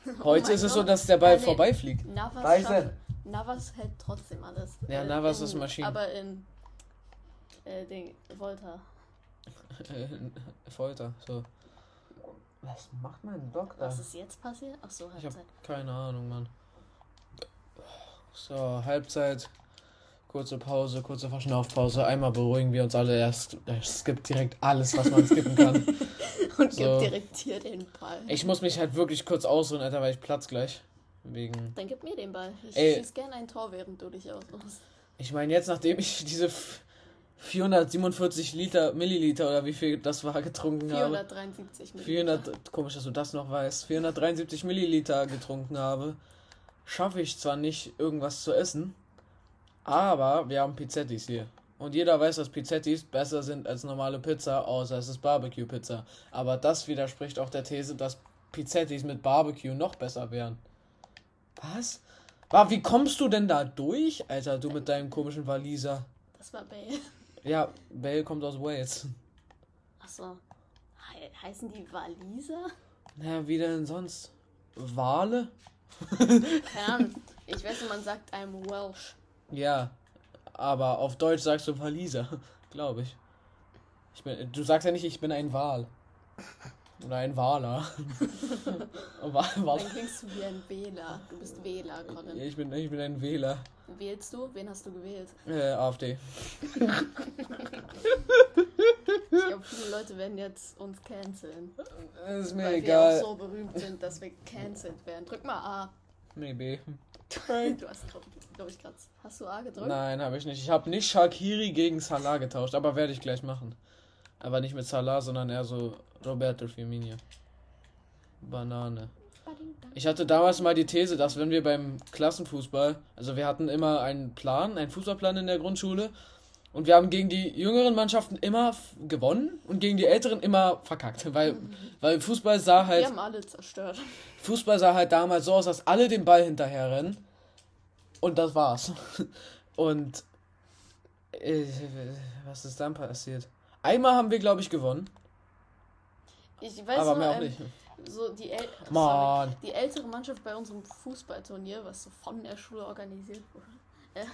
Heute Oh ist es so, Gott. dass der Ball nee. vorbeifliegt. Navas, Weiß schafft, Navas hält trotzdem alles. Ja, Äh, Navas in, ist Maschine. Aber in äh, den Volta. Folter. So. Was macht mein Doktor? Was ist jetzt passiert? Ach so, Ich hab Halbzeit. keine Ahnung, Mann. So, Halbzeit. Kurze Pause, kurze Verschnaufpause. Einmal beruhigen wir uns alle. Er sk- er skippt direkt alles, was man skippen kann. Und So. gibt direkt hier den Ball. Ich muss mich halt wirklich kurz ausruhen, Alter, weil ich platz gleich. Wegen. Dann gib mir den Ball. Ich Ey. schieß gerne ein Tor, während du dich ausruhst. Ich meine, jetzt nachdem ich diese f- 447 Liter, Milliliter oder wie viel das war getrunken habe. 473 Milliliter. 400, komisch, dass du das noch weißt, 473 Milliliter getrunken habe, schaffe ich zwar nicht irgendwas zu essen, aber wir haben Pizzettis hier. Und jeder weiß, dass Pizzettis besser sind als normale Pizza, außer es ist Barbecue-Pizza. Aber das widerspricht auch der These, dass Pizzettis mit Barbecue noch besser wären. Was? War, wie kommst du denn da durch, Alter, du mit deinem komischen Waliser? Das war Bale. Ja, Bale kommt aus Wales. Achso. He heißen die Waliser? Na, wie denn sonst? Wale? Keine Ahnung. Ich weiß man sagt einem Welsh. Ja, aber auf Deutsch sagst du Waliser, glaube ich. ich bin, du sagst ja nicht, ich bin ein Wal. Oder ein Waler. Wa- Wal- Dann klingst du wie ein Wähler. Du bist Wähler, Colin. ich, bin, ich bin ein Wähler. Wählst du? Wen hast du gewählt? Äh, AfD. Ich glaube, viele Leute werden jetzt uns canceln. Ist mir weil egal. wir auch so berühmt sind, dass wir cancelled werden. Drück mal A. Nee, B. Du hast, glaube glaub ich, gerade. Hast du A gedrückt? Nein, habe ich nicht. Ich habe nicht Shakiri gegen Salah getauscht, aber werde ich gleich machen. Aber nicht mit Salah, sondern eher so Roberto Firmino. Banane. Ich hatte damals mal die These, dass wenn wir beim Klassenfußball, also wir hatten immer einen Plan, einen Fußballplan in der Grundschule und wir haben gegen die jüngeren Mannschaften immer gewonnen und gegen die älteren immer verkackt, weil, weil Fußball sah Wir halt haben alle zerstört. Fußball sah halt damals so aus, dass alle den Ball hinterherrennen. Und das war's. Und äh, was ist dann passiert? Einmal haben wir, glaube ich, gewonnen. Ich weiß aber nur, ähm, nicht. so die, Mann. sorry, die ältere Mannschaft bei unserem Fußballturnier, was so von der Schule organisiert wurde, äh,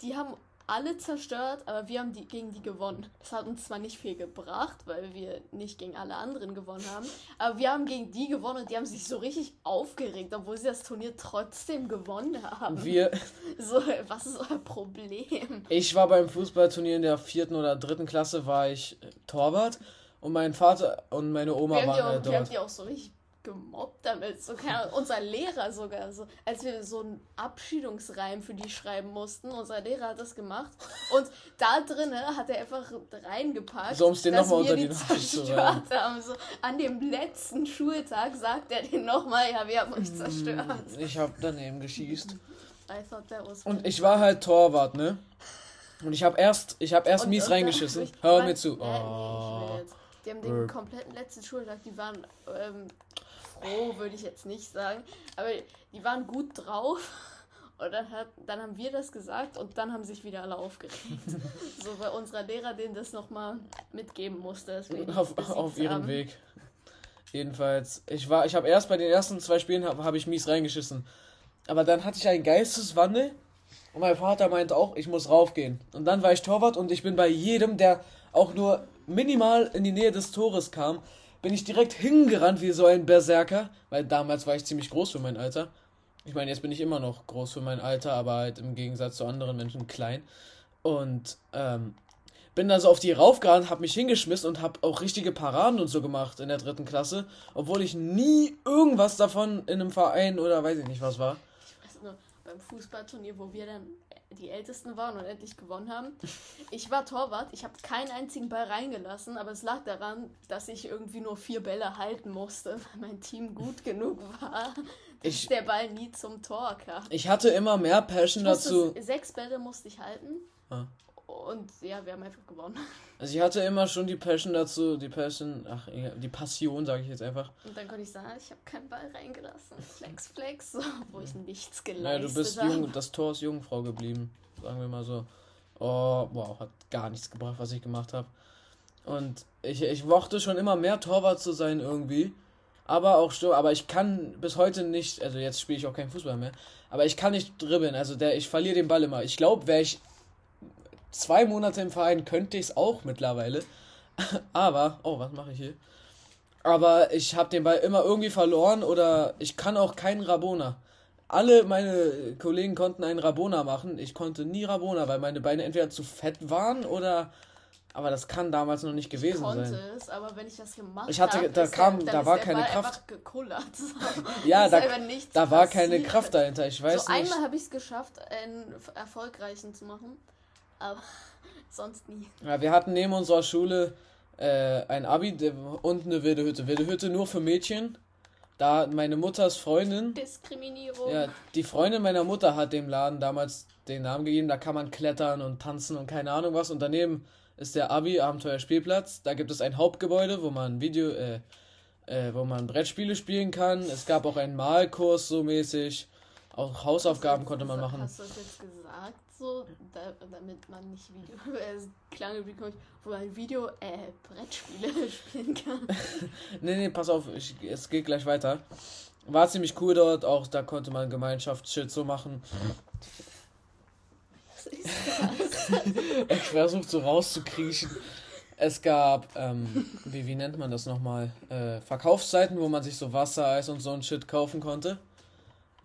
die haben alle zerstört, aber wir haben die, gegen die gewonnen. Das hat uns zwar nicht viel gebracht, weil wir nicht gegen alle anderen gewonnen haben, aber wir haben gegen die gewonnen und die haben sich so richtig aufgeregt, obwohl sie das Turnier trotzdem gewonnen haben. Wir, So, was ist euer Problem? ich war beim Fußballturnier in der vierten oder dritten Klasse, war ich äh, Torwart. Und mein Vater und meine Oma Wir waren auch, wir haben dort. die auch so richtig gemobbt damit. So, keine unser Lehrer sogar. So, als wir so einen Abschiedungsreim für die schreiben mussten, unser Lehrer hat das gemacht. Und da drinnen hat er einfach reingepackt. So, um's den dass noch mal wir unter die Nase zu reiben. zerstört haben. So, an dem letzten Schultag sagt er den nochmal, ja, wir haben euch zerstört. Ich habe daneben geschießt. I thought that was Und ich war halt Torwart, ne? Und ich habe erst, ich habe erst Und- mies und reingeschissen. hab Hör mir zu. äh, Oh. Die haben den Burp. kompletten letzten Schultag, die waren ähm, froh, würde ich jetzt nicht sagen, aber die waren gut drauf. Und dann, hat, dann haben wir das gesagt und dann haben sich wieder alle aufgeregt. so, weil unser Lehrer denen das nochmal mitgeben musste. auf, auf ihrem. Weg. Jedenfalls, ich war, ich habe erst bei den ersten zwei Spielen habe hab ich mies reingeschissen. Aber dann hatte ich einen Geisteswandel und mein Vater meinte auch, ich muss raufgehen. Und dann war ich Torwart und ich bin bei jedem, der auch nur minimal in die Nähe des Tores kam, bin ich direkt hingerannt wie so ein Berserker, weil damals war ich ziemlich groß für mein Alter. Ich meine, jetzt bin ich immer noch groß für mein Alter, aber halt im Gegensatz zu anderen Menschen klein. Und ähm, bin dann so auf die raufgerannt, hab mich hingeschmissen und hab auch richtige Paraden und so gemacht in der dritten Klasse, obwohl ich nie irgendwas davon in einem Verein oder weiß ich nicht was war. Ich weiß nur, beim Fußballturnier, wo wir dann die Ältesten waren und endlich gewonnen haben. Ich war Torwart, ich habe keinen einzigen Ball reingelassen, aber es lag daran, dass ich irgendwie nur vier Bälle halten musste, weil mein Team gut genug war, dass Ich- der Ball nie zum Tor kam. Ich hatte immer mehr Passion dazu. Sechs Bälle musste ich halten. Ah. Und ja, wir haben einfach gewonnen. Also ich hatte immer schon die Passion dazu, die Passion, ach, egal, die Passion, sage ich jetzt einfach. Und dann konnte ich sagen, ich habe keinen Ball reingelassen. Flex, flex, so, wo ich nichts geleistet Naja, du bist habe. jung, das Tor ist Jungfrau geblieben, sagen wir mal so. Oh, wow, hat gar nichts gebracht, was ich gemacht habe. Und ich, ich mochte schon immer mehr Torwart zu sein irgendwie. Aber auch Sturm, aber ich kann bis heute nicht, also jetzt spiele ich auch keinen Fußball mehr, aber ich kann nicht dribbeln, also der, ich verliere den Ball immer. Ich glaube, wäre ich zwei Monate im Verein, könnte ich es auch mittlerweile. Aber, oh, was mache ich hier? Aber ich habe den Ball immer irgendwie verloren oder ich kann auch keinen Rabona. Alle meine Kollegen konnten einen Rabona machen. Ich konnte nie Rabona, weil meine Beine entweder zu fett waren oder. Aber das kann damals noch nicht gewesen konnte sein. es, aber wenn ich das gemacht Ich hatte- hab, da kam- da war keine Ball Kraft. Ja, da, da war keine. Kraft dahinter. Ich weiß so nicht. einmal habe ich es geschafft, einen erfolgreichen zu machen, aber sonst nie. Ja, wir hatten neben unserer Schule äh, ein Abi und eine wilde Hütte. Wilde Hütte nur für Mädchen. Da meine Mutters Freundin, Diskriminierung. ja, die Freundin meiner Mutter hat dem Laden damals den Namen gegeben. Da kann man klettern und tanzen und keine Ahnung was. Und daneben ist der Abi Abenteuer Spielplatz. Da gibt es ein Hauptgebäude, wo man Video, äh, äh, wo man Brettspiele spielen kann. Es gab auch einen Malkurs so mäßig. Auch Hausaufgaben konnte man machen. Hast du das jetzt gesagt, so, da, damit man nicht Video, es klang komisch, wo man Video, äh, Brettspiele spielen kann. Nee, nee, pass auf, ich, es geht gleich weiter. War ziemlich cool dort, auch da konnte man Gemeinschaftsshit so machen. Ich versuche so rauszukriechen. Es gab, ähm, wie, wie nennt man das nochmal? Äh, Verkaufszeiten, wo man sich so Wasser, Eis und so ein Shit kaufen konnte.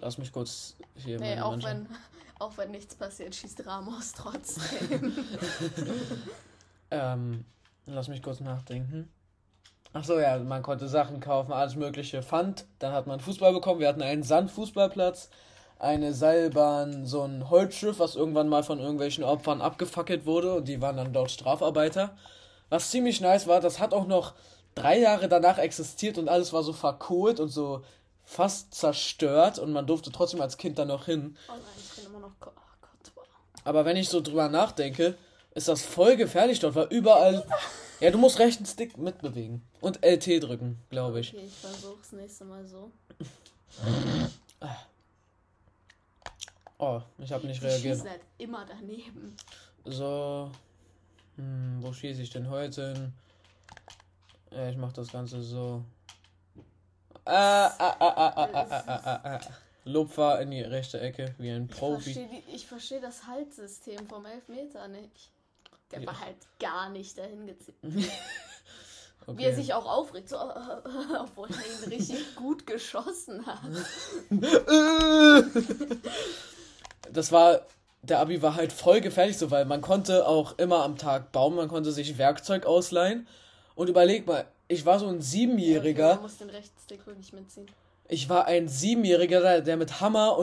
Lass mich kurz hier Nee, auch wenn, auch wenn nichts passiert, schießt Ramos trotzdem. Ähm, Lass mich kurz nachdenken. Ach so, ja, man konnte Sachen kaufen, alles mögliche Pfand. Dann hat man Fußball bekommen. Wir hatten einen Sandfußballplatz, eine Seilbahn, so ein Holzschiff, was irgendwann mal von irgendwelchen Opfern abgefackelt wurde und die waren dann dort Strafarbeiter. Was ziemlich nice war, das hat auch noch drei Jahre danach existiert und alles war so verkohlt und so fast zerstört und man durfte trotzdem als Kind da noch hin. Oh nein, ich bin immer noch. Oh Gott. Aber wenn ich so drüber nachdenke, ist das voll gefährlich dort, weil überall. Ja, du musst rechten Stick mitbewegen. Und LT drücken, glaube ich. Okay, ich versuch's nächste Mal so. Oh, ich habe nicht Die reagiert. schießen halt immer daneben. So. Hm, wo schieße ich denn heute hin? Ja, ich mach das Ganze so. Ah, ah, ah, Lupfer in die rechte Ecke, wie ein Profi. Ich verstehe, die, ich verstehe das Haltsystem vom Elfmeter nicht. Der ja. war halt gar nicht dahin gezielt. Okay. Wie er sich auch aufregt, so, obwohl er ihn richtig gut geschossen hat. das war, der Abi war halt voll gefährlich so, weil man konnte auch immer am Tag bauen, man konnte sich Werkzeug ausleihen. Und überleg mal, ich war so ein Okay, Siebenjähriger, man muss den Rechtsstick wirklich mitziehen. ich war ein Siebenjähriger, der- mit Hammer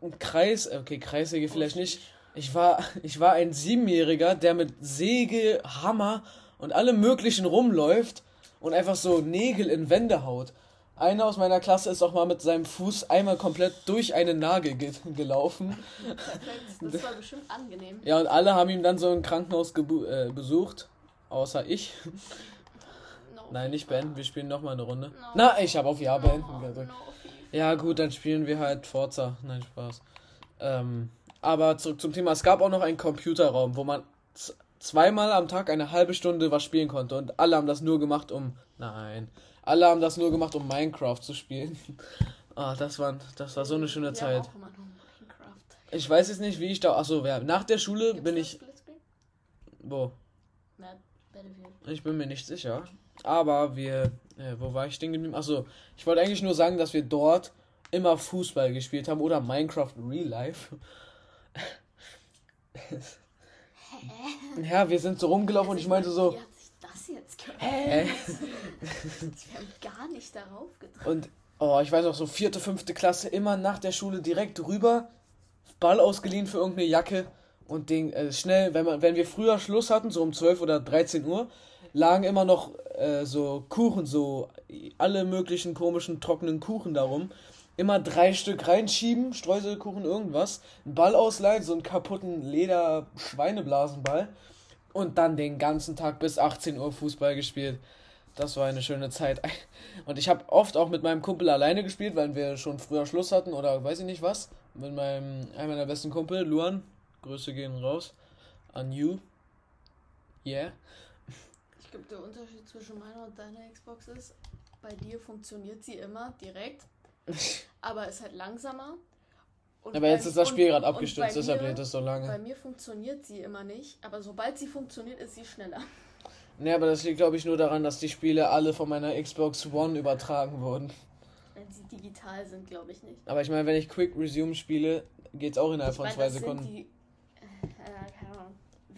und Kreis, okay, Kreissäge vielleicht nicht, ich war, ich war ein Siebenjähriger, der mit Säge, Hammer und allem möglichen rumläuft und einfach so Nägel in Wände haut. Einer aus meiner Klasse ist auch mal mit seinem Fuß einmal komplett durch einen Nagel ge gelaufen. Das war bestimmt angenehm. Ja, und alle haben ihn dann so im Krankenhaus äh, besucht. Außer ich. Nein, nicht beenden, wir spielen nochmal eine Runde. No. Na, ich habe auf Ja beenden gedrückt. Ja, gut, dann spielen wir halt Forza. Nein, Spaß. Ähm, aber zurück zum Thema. Es gab auch noch einen Computerraum, wo man zweimal am Tag eine halbe Stunde was spielen konnte. Und alle haben das nur gemacht, um. Nein. Alle haben das nur gemacht, um Minecraft zu spielen. Ah, das, war, das war so eine schöne Zeit. Ich weiß jetzt nicht, wie ich da. Achso, ja, nach der Schule Gibt's bin ich. Wo? Ich bin mir nicht sicher. Aber wir. Äh, wo war ich stehen geblieben? Achso, ich wollte eigentlich nur sagen, dass wir dort immer Fußball gespielt haben oder Minecraft Real Life. ja, wir sind so rumgelaufen und ich meinte so. Wie hat sich das jetzt gehört? Hä? Wir haben gar nicht darauf gedrückt. Und, oh, ich weiß auch so, vierte, fünfte Klasse, immer nach der Schule direkt rüber, Ball ausgeliehen für irgendeine Jacke und den äh, schnell, wenn, man, wenn wir früher Schluss hatten, so um 12 oder 13 Uhr, lagen immer noch äh, so Kuchen, so alle möglichen komischen trockenen Kuchen darum. Immer drei Stück reinschieben, Streuselkuchen, irgendwas, einen Ball ausleihen, so einen kaputten Leder-Schweineblasenball und dann den ganzen Tag bis 18 Uhr Fußball gespielt. Das war eine schöne Zeit. Und ich habe oft auch mit meinem Kumpel alleine gespielt, weil wir schon früher Schluss hatten oder weiß ich nicht was. Mit meinem, einem meiner besten Kumpel, Luan. Grüße gehen raus. An you. Yeah. Ich glaube, der Unterschied zwischen meiner und deiner Xbox ist, bei dir funktioniert sie immer direkt, aber ist halt langsamer. Und Aber jetzt bei- ist das Spiel gerade abgestürzt, bei deshalb lädt es so Bei lange. mir funktioniert sie immer nicht, aber sobald sie funktioniert, ist sie schneller. Ne, aber das liegt, glaube ich, nur daran, dass die Spiele alle von meiner Xbox One übertragen wurden. Wenn sie digital sind, glaube ich nicht. Aber ich meine, wenn ich Quick Resume spiele, geht's auch innerhalb Ich von meine, zwei Sekunden. Die, äh.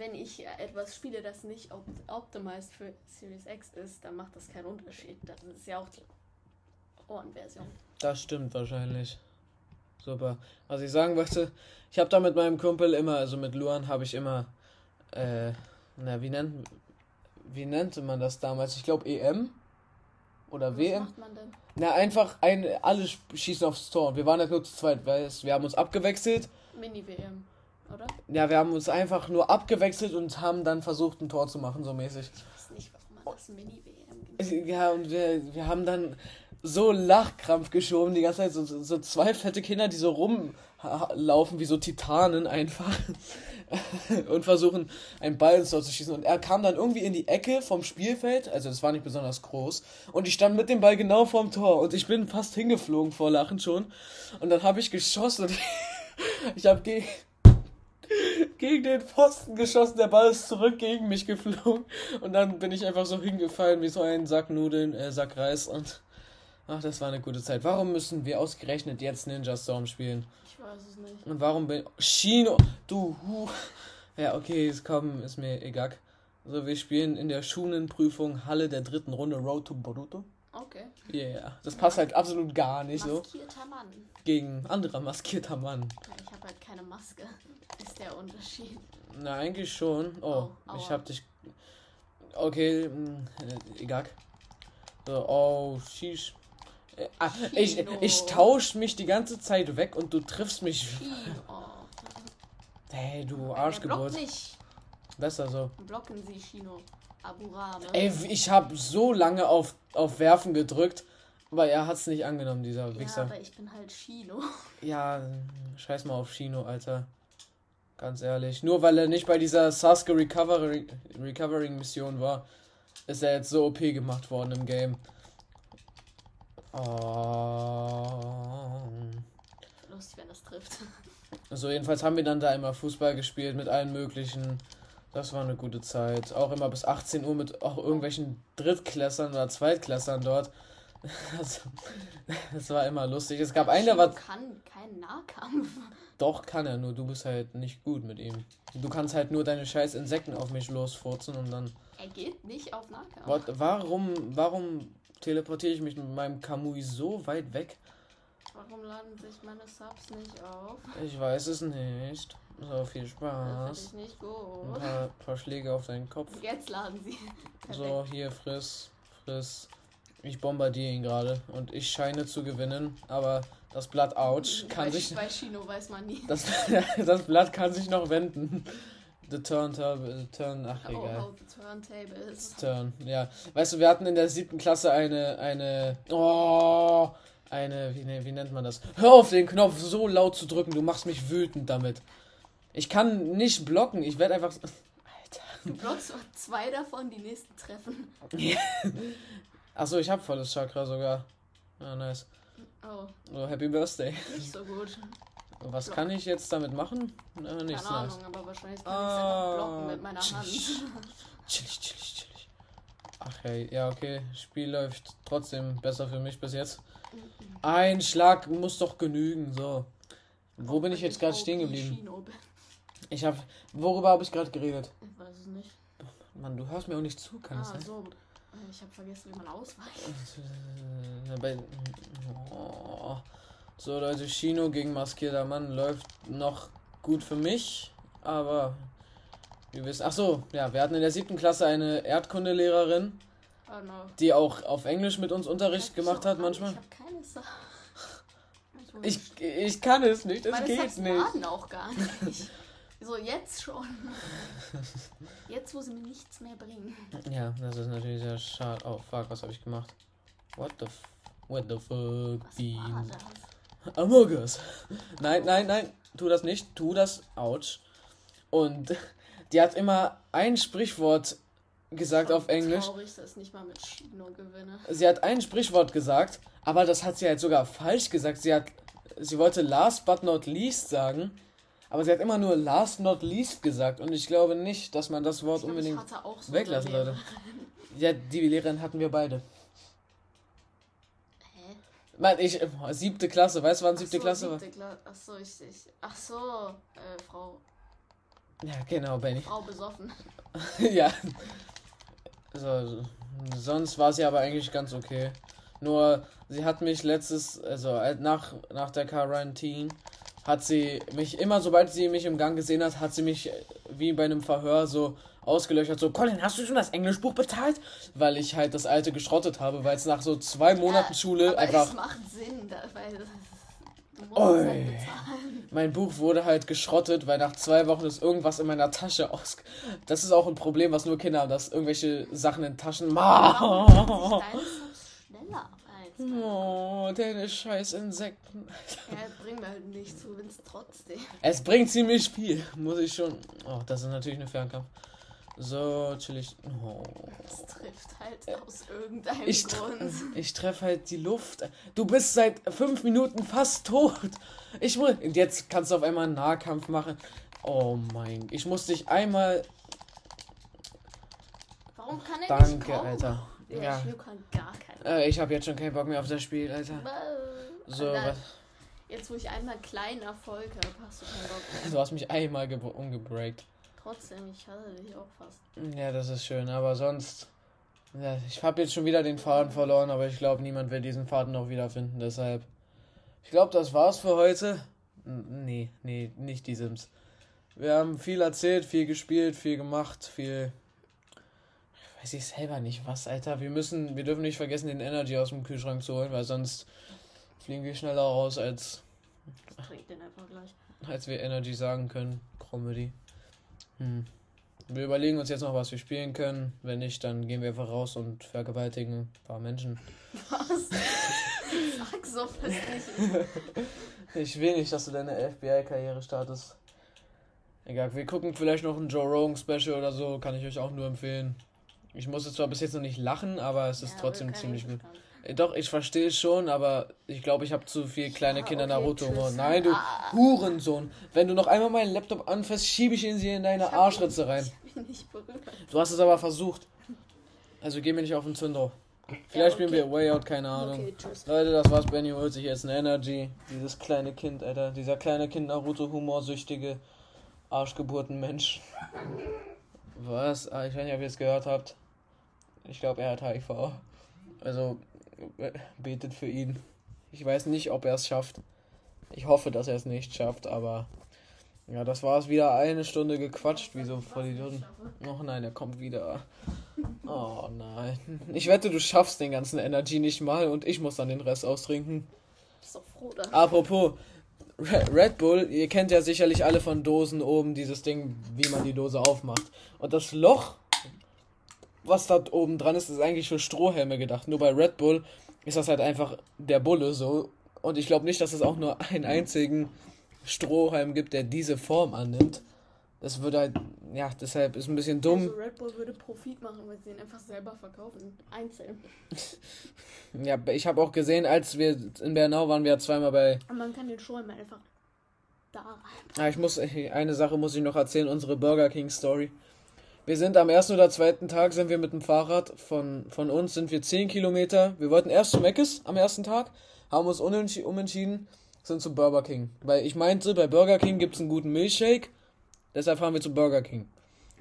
Wenn ich etwas spiele, das nicht opt optimized für Series X ist, dann macht das keinen Unterschied. Das ist ja auch die Ohrenversion. Das stimmt wahrscheinlich. Super. Was ich sagen wollte, ich habe da mit meinem Kumpel immer, also mit Luan, habe ich immer, äh, na, wie nennt, wie nannte man das damals? Ich glaube EM oder Was WM. macht man denn? Na, einfach ein, alle sch- schießen aufs Tor. Wir waren ja nur zu zweit, weil wir haben uns abgewechselt. Mini-WM? Ja, wir haben uns einfach nur abgewechselt und haben dann versucht, ein Tor zu machen, so mäßig. Ich weiß nicht, warum man das Mini-WM gibt. Ja, und wir, wir haben dann so Lachkrampf geschoben die ganze Zeit. So, so zwei fette Kinder, die so rumlaufen wie so Titanen einfach. und versuchen, einen Ball ins Tor zu schießen. Und er kam dann irgendwie in die Ecke vom Spielfeld. Also, das war nicht besonders groß. Und ich stand mit dem Ball genau vorm Tor. Und ich bin fast hingeflogen vor Lachen schon. Und dann habe ich geschossen. Und ich habe ge gegen den Pfosten geschossen. Der Ball ist zurück gegen mich geflogen. Und dann bin ich einfach so hingefallen wie so ein Sack Nudeln, äh, Sack Reis. Und ach, das war eine gute Zeit. Warum müssen wir ausgerechnet jetzt Ninja Storm spielen? Ich weiß es nicht. Und warum bin Chino, du Hu. Ja, okay, es kommen, ist mir egal. So, wir spielen in der Schunenprüfung Halle der dritten Runde Road to Boruto. Okay. Yeah. Das passt halt absolut gar nicht so. Maskierter Mann. Gegen anderer maskierter Mann. Ja, ich habe halt keine Maske. Ist der Unterschied. Na, eigentlich schon. Oh, Oh, ich hab dich. Okay, äh, egal. So, oh, sheesh. Äh, ah, ich, Chino. ich tausch mich die ganze Zeit weg und du triffst mich. Chino. Hey, du Arschgeburt. Besser so. Blocken Sie, Chino. Aburame. Ey, ich hab so lange auf, auf Werfen gedrückt, aber er hat's nicht angenommen, dieser ja, Wichser. aber ich bin halt Chino. Ja, scheiß mal auf Shino, Alter. Ganz ehrlich. Nur weil er nicht bei dieser Sasuke Recovery, Recovering Mission war, ist er jetzt so OP gemacht worden im Game. Oh. Lustig, wenn das trifft. So, jedenfalls haben wir dann da immer Fußball gespielt mit allen möglichen. Das war eine gute Zeit. Auch immer bis 18 Uhr mit auch irgendwelchen Drittklässern oder Zweitklässern dort. Das, das war immer lustig. Es gab einen, der war kann keinen Nahkampf. Doch, kann er, nur du bist halt nicht gut mit ihm. Du kannst halt nur deine scheiß Insekten auf mich losfurzen und dann. Er geht nicht auf Nahkampf. What, warum, warum teleportiere ich mich mit meinem Kamui so weit weg? Warum laden sich meine Subs nicht auf? Ich weiß es nicht. So, viel Das Spaß. ich nicht Ein gut. paar, paar Schläge auf deinen Kopf. Jetzt laden sie. So, hier, friss, friss. Ich bombardiere ihn gerade und ich scheine zu gewinnen, aber das Blatt Ouch kann bei, sich. Bei Chino weiß man nie. Das, das Blatt kann sich noch wenden. The turntable, turn, ach Oh, egal. how the turntable is. Turn, ja. Weißt du, wir hatten in der siebten Klasse eine, eine, oh, eine, wie, ne, wie nennt man das? Hör auf, den Knopf so laut zu drücken, du machst mich wütend damit. Ich kann nicht blocken, ich werde einfach, Alter. Du blockst zwei davon, die nächsten treffen. Achso, ich habe volles Chakra sogar. Ja, nice. Oh, So, Happy Birthday. nicht so gut. Was kann ich jetzt damit machen? Na, Keine nichts Ahnung, nice. aber wahrscheinlich kann ich es Ah, einfach blocken mit meiner Hand. Chillig, chillig, chillig. Ach hey, ja, okay. Spiel läuft trotzdem besser für mich bis jetzt. Ein Schlag muss doch genügen, so. Wo bin ich jetzt gerade stehen geblieben? Ich habe, worüber habe ich gerade geredet? Ich weiß es nicht. Mann, du hörst mir auch nicht zu, kann ah, sein? so. Ich habe vergessen, wie man ausweicht. Äh, Oh. So, Leute, Chino gegen maskierter Mann läuft noch gut für mich, aber wir wissen. Ach so, ja, wir hatten in der siebten Klasse eine Erdkundelehrerin, Oh no. die auch auf Englisch mit uns Unterricht Ich gemacht hat manchmal. Ich habe keine Sache. Ich, ich kann es nicht, es geht nicht. laden auch gar nicht. So, jetzt schon. Jetzt, wo sie mir nichts mehr bringen. Ja, das ist natürlich sehr schade. Oh, fuck, was habe ich gemacht? What the f What the fuck, Was das? Among Us. Nein, nein, nein, tu das nicht, tu das, ouch. Und die hat immer ein Sprichwort gesagt auf Englisch. Traurig, dass ich nicht mal mit Chino gewinne. Sie hat ein Sprichwort gesagt, aber das hat sie halt sogar falsch gesagt. Sie hat, sie wollte last but not least sagen, aber sie hat immer nur last not least gesagt. Und ich glaube nicht, dass man das Wort Ich glaub, unbedingt so weglassen sollte. Ja, die Lehrerin hatten wir beide. Hä? Mann, ich, siebte Klasse, weißt du, wann siebte so, Klasse war? siebte Kla Ach so, ich, ich. Ach so, äh, Frau, Ja, genau, Benny. Frau besoffen. ja. So, sonst war sie aber eigentlich ganz okay. Nur, sie hat mich letztes, also äh, nach, nach der Quarantine, hat sie mich immer, sobald sie mich im Gang gesehen hat, hat sie mich äh, wie bei einem Verhör so ausgelöchert, so, Colin, hast du schon das Englischbuch bezahlt? Weil ich halt das alte geschrottet habe, weil es nach so zwei Monaten Schule Aber einfach es macht Sinn, da, weil Oi. halt. Mein Buch wurde halt geschrottet, weil nach zwei Wochen ist irgendwas in meiner Tasche aus. Das ist auch ein Problem, was nur Kinder haben, dass irgendwelche Sachen in Taschen. Warum Subs schneller? Oh, deine scheiß Insekten. Ja, bringt mir halt nichts, du gewinnst trotzdem. Es bringt ziemlich viel, muss ich schon. Oh, das ist natürlich eine Fernkampf. So, chillig. Oh. Das trifft halt aus irgendeinem Ich, Grund. ich treffe halt die Luft. Du bist seit fünf Minuten fast tot. Ich muss. Und jetzt kannst du auf einmal einen Nahkampf machen. Oh mein. Ich muss dich einmal. Warum kann er nicht Danke, kommen? Alter. Der Ja. Chino kann gar keinen. Äh, ich habe jetzt schon keinen Bock mehr auf das Spiel, Alter. So, Alter, was, Jetzt, wo ich einmal kleinen Erfolg habe, hast du keinen Bock mehr. du hast mich einmal ge- umgebreakt. Trotzdem, ich hatte dich auch fast. Ja, das ist schön, aber sonst. Ja, ich habe jetzt schon wieder den Faden verloren, aber ich glaube, niemand wird diesen Faden noch wiederfinden, deshalb. Ich glaube, das war's für heute. N nee, nee, nicht die Sims. Wir haben viel erzählt, viel gespielt, viel gemacht, viel. Weiß ich selber nicht was, Alter. Wir müssen, wir dürfen nicht vergessen, den Energy aus dem Kühlschrank zu holen, weil sonst fliegen wir schneller raus, als, Trink den einfach gleich. als wir Energy sagen können. Comedy. Hm. Wir überlegen uns jetzt noch, was wir spielen können. Wenn nicht, dann gehen wir einfach raus und vergewaltigen ein paar Menschen. Was? Sag so fast nicht. Ich will nicht, dass du deine FBI-Karriere startest. Egal, wir gucken vielleicht noch ein Joe Rogan Special oder so, kann ich euch auch nur empfehlen. Ich musste zwar bis jetzt noch nicht lachen, aber es ist Ja, trotzdem ziemlich gut. Äh, Doch, ich verstehe es schon, aber ich glaube, ich habe zu viel kleine Ja, Kinder okay, Naruto Humor. Nein, du Ah. Hurensohn. Wenn du noch einmal meinen Laptop anfasst, schiebe ich ihn sie in deine Arschritze rein. Du hast es aber versucht. Also geh mir nicht auf den Zünder. Vielleicht spielen okay. wir Way Out, keine Ahnung. Okay. Leute, das war's. Benny holt sich jetzt ein Energy. Dieses kleine Kind, Alter. Dieser kleine Kind Naruto-humorsüchtige Arschgeburtenmensch. Was? Ah, ich weiß nicht, ob ihr es gehört habt. Ich glaube, er hat HIV. Also, betet für ihn. Ich weiß nicht, ob er es schafft. Ich hoffe, dass er es nicht schafft, aber. Ja, das war's. Wieder eine Stunde gequatscht, wie so voll Idioten. Oh nein, er kommt wieder. Oh nein. Ich wette, du schaffst den ganzen Energy nicht mal und ich muss dann den Rest austrinken. Bist doch froh, da. Apropos, Re- Red Bull, ihr kennt ja sicherlich alle von Dosen oben dieses Ding, wie man die Dose aufmacht. Und das Loch, was da oben dran ist, ist eigentlich für Strohhelme gedacht. Nur bei Red Bull ist das halt einfach der Bulle so. Und ich glaube nicht, dass es auch nur einen einzigen Strohhalm gibt, der diese Form annimmt. Das würde halt, ja, deshalb ist ein bisschen dumm. Also Red Bull würde Profit machen, wenn sie ihn einfach selber verkaufen. Einzeln. Ja, ich habe auch gesehen, als wir in Bernau waren, wir zweimal bei. Und man kann den Strom einfach da rein. Ah, ich muss, eine Sache muss ich noch erzählen, unsere Burger King Story. Wir sind am ersten oder zweiten Tag sind wir mit dem Fahrrad von, von uns sind wir 10 Kilometer. Wir wollten erst zu Meckes am ersten Tag, haben uns unentschi- umentschieden, sind zu Burger King. Weil ich meinte, bei Burger King gibt es einen guten Milchshake, deshalb fahren wir zu Burger King.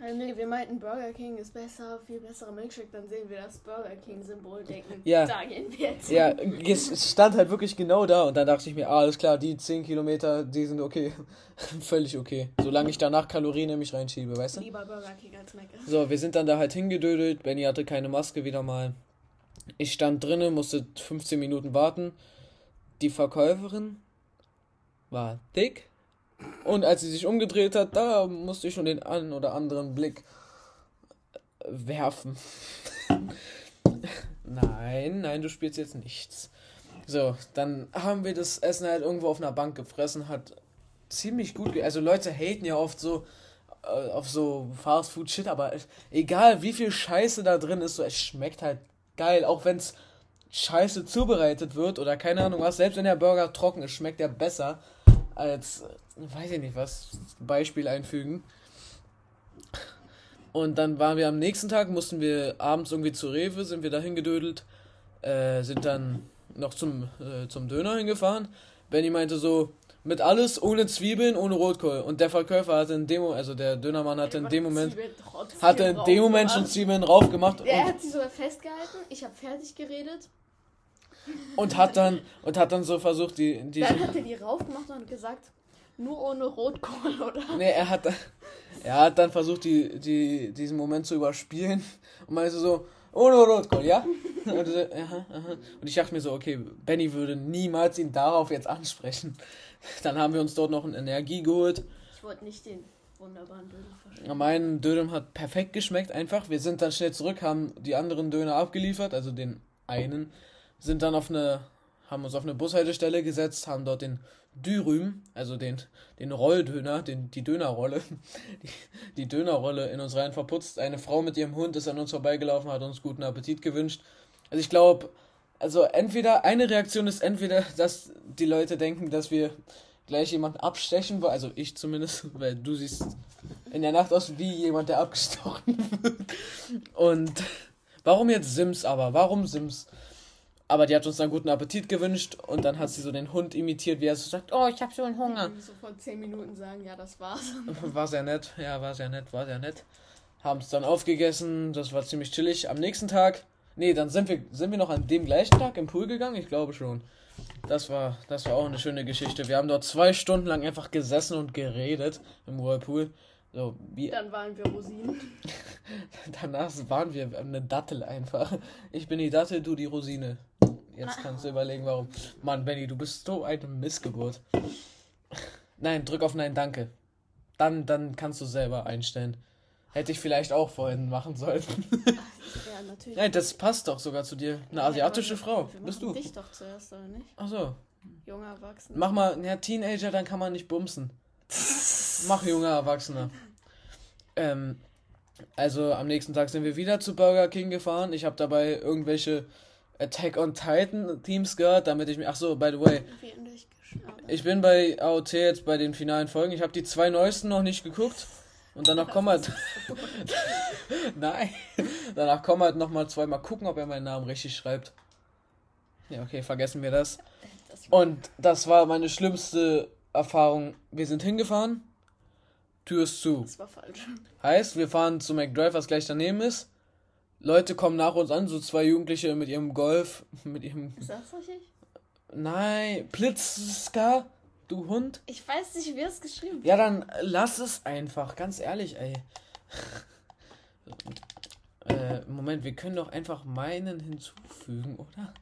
Also nee, wir meinten Burger King ist besser, viel besserer Milkshake, dann sehen wir das Burger King-Symbol, denken, Ja. da gehen wir jetzt. Ja, es stand halt wirklich genau da und dann dachte ich mir, ah, alles klar, die 10 Kilometer, die sind okay. Völlig okay. Solange ich danach Kalorien nämlich reinschiebe, weißt du? Lieber Burger King als Mc's. So, wir sind dann da halt hingedödelt. Benny hatte keine Maske wieder mal. Ich stand drinnen, musste 15 Minuten warten. Die Verkäuferin war dick. Und als sie sich umgedreht hat, da musste ich schon den einen oder anderen Blick werfen. nein, nein, du spielst jetzt nichts. So, dann haben wir das Essen halt irgendwo auf einer Bank gefressen, hat ziemlich gut, ge also Leute haten ja oft so äh, auf so Fast Food Shit, aber egal wie viel Scheiße da drin ist, so es schmeckt halt geil, auch wenn es scheiße zubereitet wird oder keine Ahnung was, selbst wenn der Burger trocken ist, schmeckt er besser als, weiß ich nicht was, Beispiel einfügen. Und dann waren wir am nächsten Tag, mussten wir abends irgendwie zu Rewe, sind wir da hingedödelt, äh, sind dann noch zum, äh, zum Döner hingefahren. Benny meinte so, mit alles, ohne Zwiebeln, ohne Rotkohl. Und der Verkäufer hatte in dem, also der Dönermann hatte in dem Moment, hatte in dem Moment schon Zwiebeln drauf gemacht Er hat sie sogar festgehalten, ich habe fertig geredet, und hat dann, und hat dann so versucht, die, die, dann hat er die raufgemacht und gesagt, nur ohne Rotkohl, oder? Nee, er hat, er hat dann versucht, die, die, diesen Moment zu überspielen und meinte so, ohne Rotkohl, ja? Und, so, aha, aha. und ich dachte mir so, okay, Benny würde niemals ihn darauf jetzt ansprechen. Dann haben wir uns dort noch eine Energie geholt. Ich wollte nicht den wunderbaren Döner verstehen. Mein Döner hat perfekt geschmeckt einfach. Wir sind dann schnell zurück, haben die anderen Döner abgeliefert, also den einen, sind dann auf eine, haben uns auf eine Bushaltestelle gesetzt, haben dort den Dürüm, also den, den Rolldöner, den, die Dönerrolle, die, die Dönerrolle in uns rein verputzt. Eine Frau mit ihrem Hund ist an uns vorbeigelaufen, hat uns guten Appetit gewünscht. Also ich glaube, also entweder, eine Reaktion ist entweder, dass die Leute denken, dass wir gleich jemanden abstechen wollen, also ich zumindest, weil du siehst in der Nacht aus wie jemand, der abgestochen wird. Und warum jetzt Sims aber? Warum Sims? Aber die hat uns dann guten Appetit gewünscht und dann hat sie so den Hund imitiert, wie er so sagt, oh, ich habe einen Hunger. So vor 10 Minuten sagen, ja, das war's. War sehr nett, ja, war sehr nett, war sehr nett. Haben es dann aufgegessen, das war ziemlich chillig. Am nächsten Tag, nee, dann sind wir, sind wir noch an dem gleichen Tag im Pool gegangen, ich glaube schon. Das war, das war auch eine schöne Geschichte. Wir haben dort zwei Stunden lang einfach gesessen und geredet im Whirlpool. So, wie, Dann waren wir Rosinen. danach waren wir eine Dattel einfach. Ich bin die Dattel, du die Rosine. Jetzt kannst du überlegen, warum. Mann, Benny, du bist so eine Missgeburt. Nein, drück auf Nein, danke. Dann, dann kannst du selber einstellen. Hätte ich vielleicht auch vorhin machen sollen. Ja, natürlich. Nein, das passt doch sogar zu dir. Eine asiatische Ja, Frau. wir Bist du? dich doch zuerst, oder nicht? Achso. Junger Erwachsener. Mach mal, ja, Teenager, dann kann man nicht bumsen. Mach junger Erwachsener. Ähm, also am nächsten Tag sind wir wieder zu Burger King gefahren. Ich habe dabei irgendwelche Attack on Titan Teams gehört, damit ich mich. Ach so, by the way, ich bin bei AOT jetzt bei den finalen Folgen. Ich habe die zwei neuesten noch nicht geguckt. Und danach kommen halt. Nein. Danach kommen halt nochmal zweimal gucken, ob er meinen Namen richtig schreibt. Ja, okay, vergessen wir. Das Und das war meine schlimmste Erfahrung. Wir sind hingefahren, Tür ist zu. das war falsch. Heißt, wir fahren zu McDrive, was gleich daneben ist. Leute kommen nach uns an, so zwei Jugendliche mit ihrem Golf, mit ihrem. Ist das richtig? Nein, Blitzska, du Hund. Ich weiß nicht, wie es geschrieben wird. Ja, dann lass es einfach, ganz ehrlich, ey. äh, Moment, wir können doch einfach meinen hinzufügen, oder?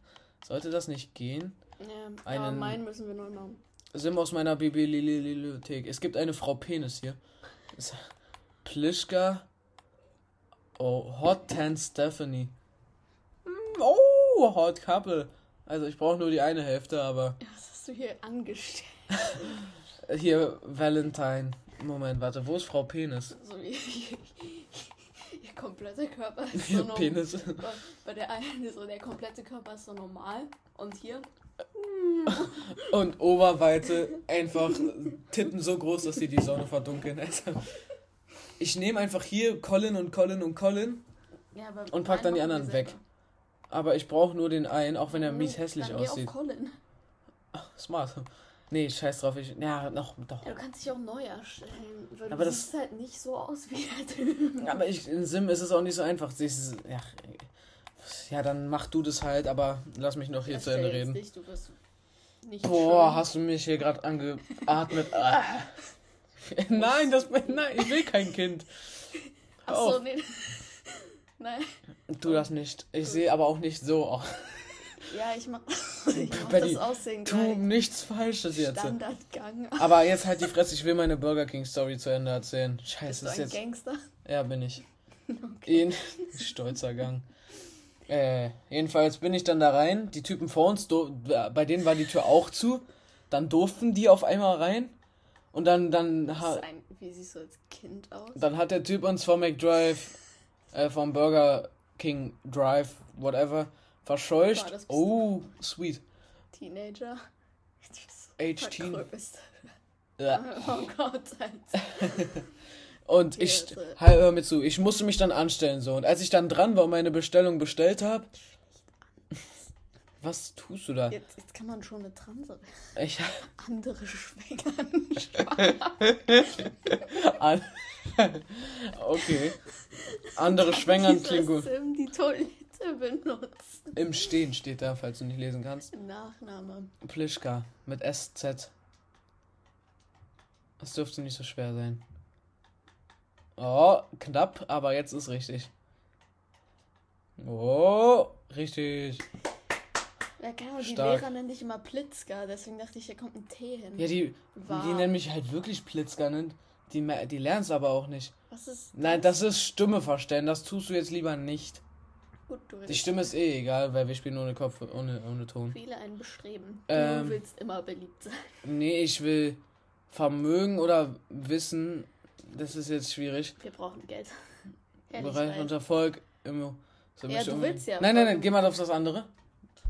Sollte das nicht gehen? Ja, aber Einen- meinen müssen wir neu machen. Sim aus meiner Bibliothek. Es gibt eine Frau Penis hier. Plischka. Oh, Hot Tan Stephanie. Mm, Oh, Hot Couple. Also ich brauche nur die eine Hälfte, aber was hast du hier angestellt? hier Valentine. Moment, warte, wo ist Frau Penis? So wie ihr kompletter Körper ist so normal. Penis. Bei der einen ist so der komplette Körper ist so normal. Und hier? Und Oberweite einfach Titten so groß, dass sie die Sonne verdunkeln. Also, ich nehme einfach hier Colin und Colin und Colin, Ja, Und pack dann die anderen weg. aber ich brauche nur den einen, auch wenn er Dann mies geh- hässlich dann geh aussieht. Auf Colin. Smart. Nee, scheiß drauf. Ich, ja, noch, doch. Ja, du kannst dich auch neu erstellen. Weil Aber du das- siehst halt nicht so aus wie der Typ. Aber ich, in Sim ist es auch nicht so einfach. sich- Ja, ja, dann mach du das halt, aber lass mich noch hier Das zu Ende reden. Dich, du bist nicht Boah, schön. hast du mich hier gerade angeatmet? Ah. Nein, das, nein, ich will kein Kind. Achso, nee. Nein. Tu das nicht. Ich sehe aber auch nicht so aus. Ja, ich mach, ich mach Betty, das Aussehen Tu gleich. nichts Falsches jetzt. Standardgang. Aber jetzt halt die Fresse, ich will meine Burger King Story zu Ende erzählen. Bist Scheiße, du ist jetzt. Gangster? Ja, bin ich. Okay. In stolzer Gang. Äh, jedenfalls bin ich dann da rein. Die Typen vor uns, do, bei denen war die Tür auch zu. Dann durften die auf einmal rein. Und dann, dann, ein, wie siehst du als Kind aus? dann hat der Typ uns vom McDrive, äh, vom Burger King Drive, whatever, verscheucht. Boah, Oh, sweet. Teenager. 18. vergröbst. Ja. Oh Gott, Alter. Und ich, halt, hör mir zu, ich musste mich dann anstellen so. Und als ich dann dran war und meine Bestellung bestellt habe, was tust du da? Jetzt, jetzt kann man schon eine Transe. Ich, Andere schwängern. an, okay. Andere Schwängern klingt gut. Sim die Toilette benutzt. Im Stehen steht da, falls du nicht lesen kannst. Nachname. Plischka mit SZ. Das dürfte nicht so schwer sein. Oh, knapp, aber jetzt ist richtig. Oh, richtig. Ja, genau, die Stark. Lehrer nennen dich immer Plitzka, deswegen dachte ich, hier kommt ein T hin. Ja, die, die nennen mich halt wirklich Plitzka, ne? Die, die lernen es aber auch nicht. Was ist Nein, das ist Stimme verstellen, das tust du jetzt lieber nicht. gut? Du Die Stimme ist eh egal, weil wir spielen ohne Kopf, ohne, ohne Ton. viele ein Bestreben. Ähm. du willst immer beliebt sein. Nee, ich will Vermögen oder Wissen, das ist jetzt schwierig. Wir brauchen Geld. Bereich und Erfolg. Immer. So Ja, du willst ja Nein, nein, nein, geh mal auf das andere.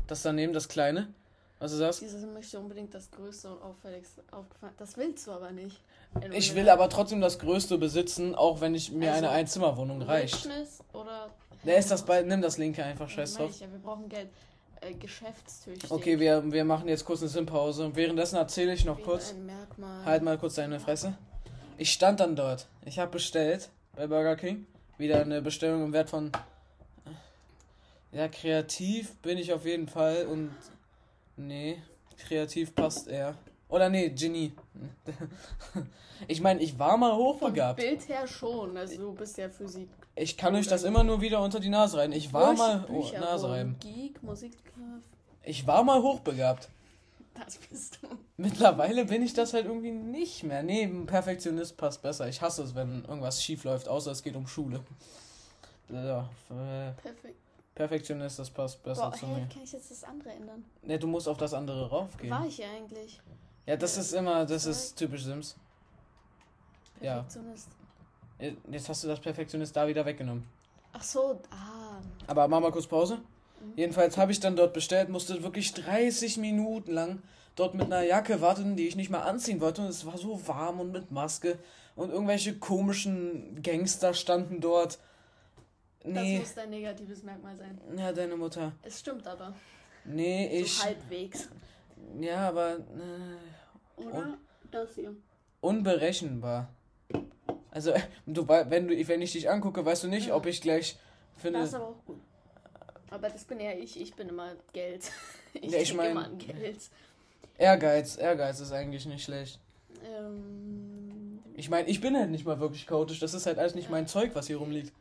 Das daneben, das kleine. Was ist das? Dieses möchte unbedingt das Größte und auffälligste aufgefallen. Das willst du aber nicht. Du Ich will aber trotzdem das Größte besitzen, auch wenn ich mir Also, eine Einzimmerwohnung reicht. Oder. Ne, ist das bei, nimm das linke einfach, scheiß drauf. ja, wir brauchen Geld. äh, geschäftstüchtig. Okay, wir, wir machen jetzt kurz eine Sinnpause. Und währenddessen erzähle ich noch Wie kurz. Halt mal kurz deine Fresse. Ich stand dann dort. Ich habe bestellt bei Burger King. Wieder eine Bestellung im Wert von. Ja, kreativ bin ich auf jeden Fall und. Nee, kreativ passt eher. Oder nee, Genie. Ich meine, ich war mal Vom hochbegabt. Bild her schon, also du bist ja Physik. Ich kann euch das immer nur wieder unter die Nase reiben. Ich war Büch- mal oh, Nase reiben. Geek, Musik, Ich war mal hochbegabt. Das bist du. Mittlerweile bin ich das halt irgendwie nicht mehr. Nee, ein Perfektionist passt besser. Ich hasse es, wenn irgendwas schief läuft, außer es geht um Schule. Ja, äh, Perfekt. Perfektionist, das passt besser Boah, zu hey, mir. kann ich jetzt das andere ändern? Ne, du musst auf das andere raufgehen. War ich ja eigentlich. Ja, das ist immer, das ist typisch Sims. Ja. Perfektionist. Jetzt hast du das Perfektionist da wieder weggenommen. Ach so, ah. Aber machen wir kurz Pause. Jedenfalls habe ich dann dort bestellt, musste wirklich 30 Minuten lang dort mit einer Jacke warten, die ich nicht mal anziehen wollte. Und es war so warm und mit Maske. Und irgendwelche komischen Gangster standen dort. Das Nee, muss dein negatives Merkmal sein. ja, deine Mutter. Es stimmt aber. Nee, ich. So halbwegs. Ja, aber. Äh, Oder? Das hier. unberechenbar. Also, du, wenn, du, wenn ich dich angucke, weißt du nicht, Ja. ob ich gleich finde. Das ist aber auch gut. Aber das bin ja ich. Ich bin immer Geld. Ich, Ja, ich mein- immer an Geld. Ehrgeiz, Ehrgeiz ist eigentlich nicht schlecht. Ähm, Ich meine, ich bin halt nicht mal wirklich chaotisch. Das ist halt alles nicht mein Zeug, was hier rumliegt.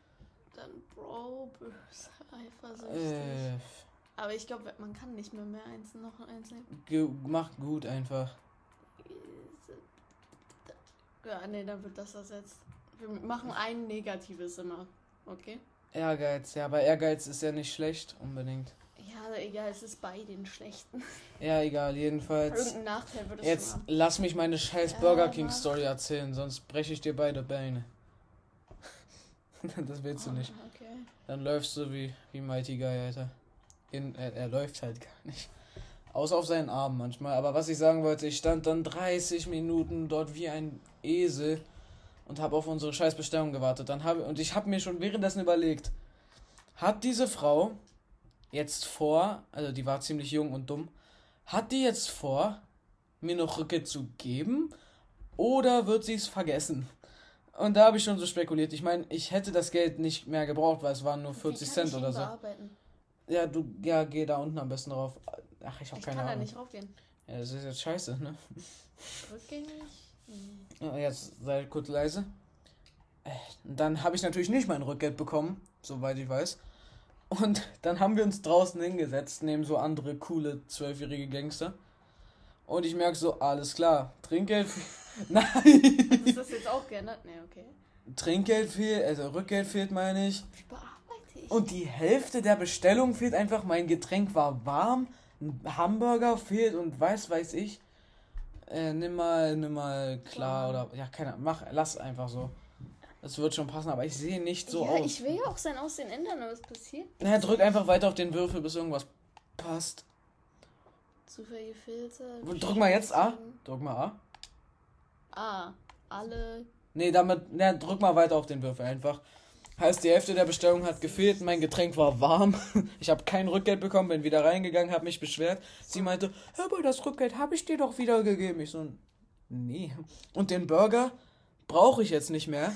dann Bro, böse, eifersüchtig. Äh, Aber ich glaube, man kann nicht mehr mehr eins noch eins nehmen. ge- mach gut einfach. Ja, nee, dann wird das ersetzt. Wir machen ein negatives immer. Okay? Ehrgeiz, ja, aber Ehrgeiz ist ja nicht schlecht unbedingt. Ja, egal, es ist bei den schlechten. Ja, egal, jedenfalls. Irgendein Nachteil wird es Jetzt haben. lass mich meine scheiß Burger King. Story erzählen, sonst breche ich dir beide Beine. das willst du nicht. Ah, Okay. Dann läufst du wie, wie Mighty Guy, Alter. In, er, er läuft halt gar nicht. Außer auf seinen Armen manchmal. Aber was ich sagen wollte, ich stand dann 30 Minuten dort wie ein Esel und habe auf unsere Scheißbestellung gewartet. Dann habe und ich habe mir schon währenddessen überlegt, hat diese Frau jetzt vor, also die war ziemlich jung und dumm, hat die jetzt vor, mir noch Rücke zu geben oder wird sie es vergessen? Und da habe ich schon so spekuliert. Ich meine, ich hätte das Geld nicht mehr gebraucht, weil es waren nur 40 Wie kann Cent ich oder so. bearbeiten? Ja, du, ja, geh da unten am besten drauf. Ach, ich habe Ich keine kann da Ahnung. nicht raufgehen. Ja, das ist jetzt scheiße, ne? Rückgängig? Ja, jetzt sei kurz leise. Äh, Dann habe ich natürlich nicht mein Rückgeld bekommen, soweit ich weiß. Und dann haben wir uns draußen hingesetzt, neben so andere coole zwölfjährige Gangster. Und ich merke so, alles klar, Trinkgeld. Nein! Es das jetzt auch geändert? Nee, okay. Trinkgeld fehlt, also Rückgeld fehlt, meine ich. Wie bearbeite ich? Und die Hälfte der Bestellung fehlt einfach. Mein Getränk war warm, ein Hamburger fehlt und weiß, weiß ich. Äh, nimm mal, nimm mal klar oder ja, keine Ahnung, mach, lass einfach so. Das wird schon passen, aber ich sehe nicht so ja, aus. ich will ja auch sein Aussehen ändern, aber es passiert. Na, drück einfach weiter auf den Würfel, bis irgendwas passt. Zufällige Filter. Drück mal jetzt A. Drück mal A. Ah, alle. Nee, damit, na, drück mal weiter auf den Würfel einfach. Heißt, die Hälfte der Bestellung hat gefehlt, mein Getränk war warm. Ich habe kein Rückgeld bekommen, bin wieder reingegangen, habe mich beschwert. Sie meinte, aber das Rückgeld habe ich dir doch wieder gegeben. Ich so, nee. Und den Burger brauche ich jetzt nicht mehr.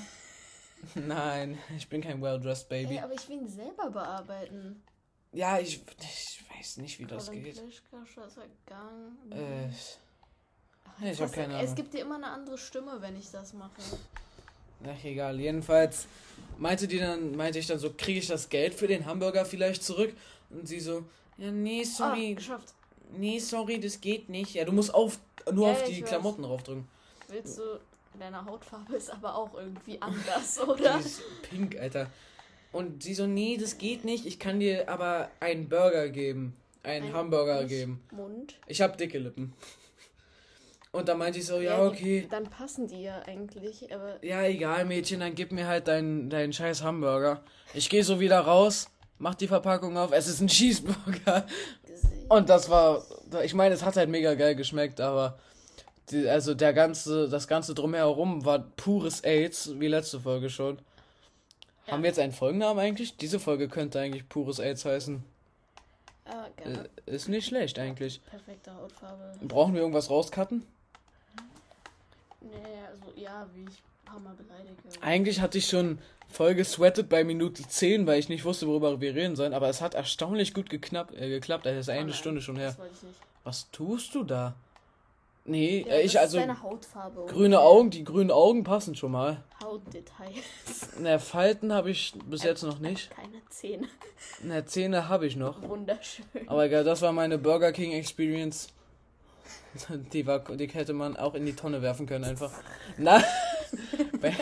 Nein, ich bin kein well-dressed Baby. Ey, aber ich will ihn selber bearbeiten. Ja, ich, ich weiß nicht, wie das Colin geht. Plischka. Äh, Ach, ich hab weiß keine Ahnung. Es gibt dir immer eine andere Stimme, wenn ich das mache. Ach, egal. Jedenfalls meinte die dann, meinte ich dann so, kriege ich das Geld für den Hamburger vielleicht zurück? Und sie so, ja, nee, Ah, sorry. geschafft. Nee, sorry, das geht nicht. Ja, du musst auf, nur Ja, auf die ich weiß. Klamotten raufdrücken. Willst du. Deine Hautfarbe ist aber auch irgendwie anders, oder? Die ist pink, Alter. Und sie so, nee, das geht nicht. Ich kann dir aber einen Burger geben. Einen Ein- Hamburger geben. Mund. Ich hab dicke Lippen. Und dann meinte ich so, ja, die- okay. Dann passen die ja eigentlich, aber. Ja, egal, Mädchen, dann gib mir halt deinen, deinen scheiß Hamburger. Ich gehe so wieder raus, mach die Verpackung auf. Es ist ein Cheeseburger. Und das war, ich meine, es hat halt mega geil geschmeckt, aber die, also der ganze, das ganze drumherum war pures AIDS, wie letzte Folge schon. Ja. Haben wir jetzt einen Folgennamen eigentlich? Diese Folge könnte eigentlich pures AIDS heißen. Ah. Äh, Ist nicht schlecht eigentlich. Perfekte Hautfarbe. Brauchen wir irgendwas rauscutten? Nee, also ja, wie ich ein paar Mal beleidige. Eigentlich hatte ich schon voll gesweatet bei Minute 10, weil ich nicht wusste, worüber wir reden sollen. Aber es hat erstaunlich gut geknapp, äh, geklappt. Das ist Oh eine nein, Stunde schon her. Das wollte ich nicht. Was tust du da? Nee, Ja, äh, ich das also. Ist deine Hautfarbe. Grüne Augen, die grünen Augen passen schon mal. Hautdetails. Na, Falten habe ich bis jetzt noch nicht. Keine Zähne. Na, Zähne habe ich noch. Wunderschön. Aber egal, das war meine Burger King Experience. Die, war, die hätte man auch in die Tonne werfen können, einfach. Na, Ben-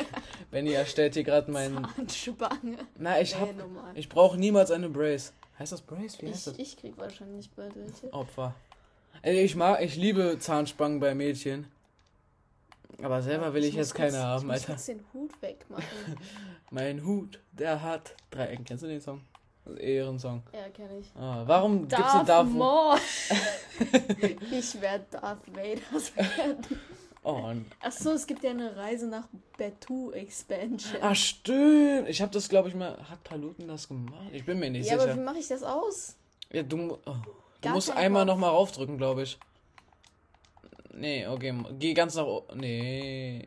Benny erstellt hier gerade meinen. Anspange. Na, ich Nee, hab. normal. Ich brauche niemals eine Brace. Heißt das Brace? Wie heißt Ich, das? ich krieg wahrscheinlich bald welche. Opfer. Ey, ich mag, ich liebe Zahnspangen bei Mädchen. Aber selber will ich, muss jetzt keine kurz, haben, ich muss Alter. kurz den Hut wegmachen. Mein Hut, der hat drei Ecken. Kennst du den Song? Ehrensong. ja, kenn ich. Ah, warum gibt's Darth den Darth Maul. ich werde Darth Vader werden. Oh, Achso, es gibt ja eine Reise nach Batu Expansion. ah, stimmt. Ich habe das, glaube ich, mal. Hat Paluten das gemacht? Ich bin mir nicht ja, aber sicher. wie mache ich das aus? Ja, du, oh, du musst einmal nochmal raufdrücken, glaube ich. Nee, okay. Geh ganz nach oben. Nee.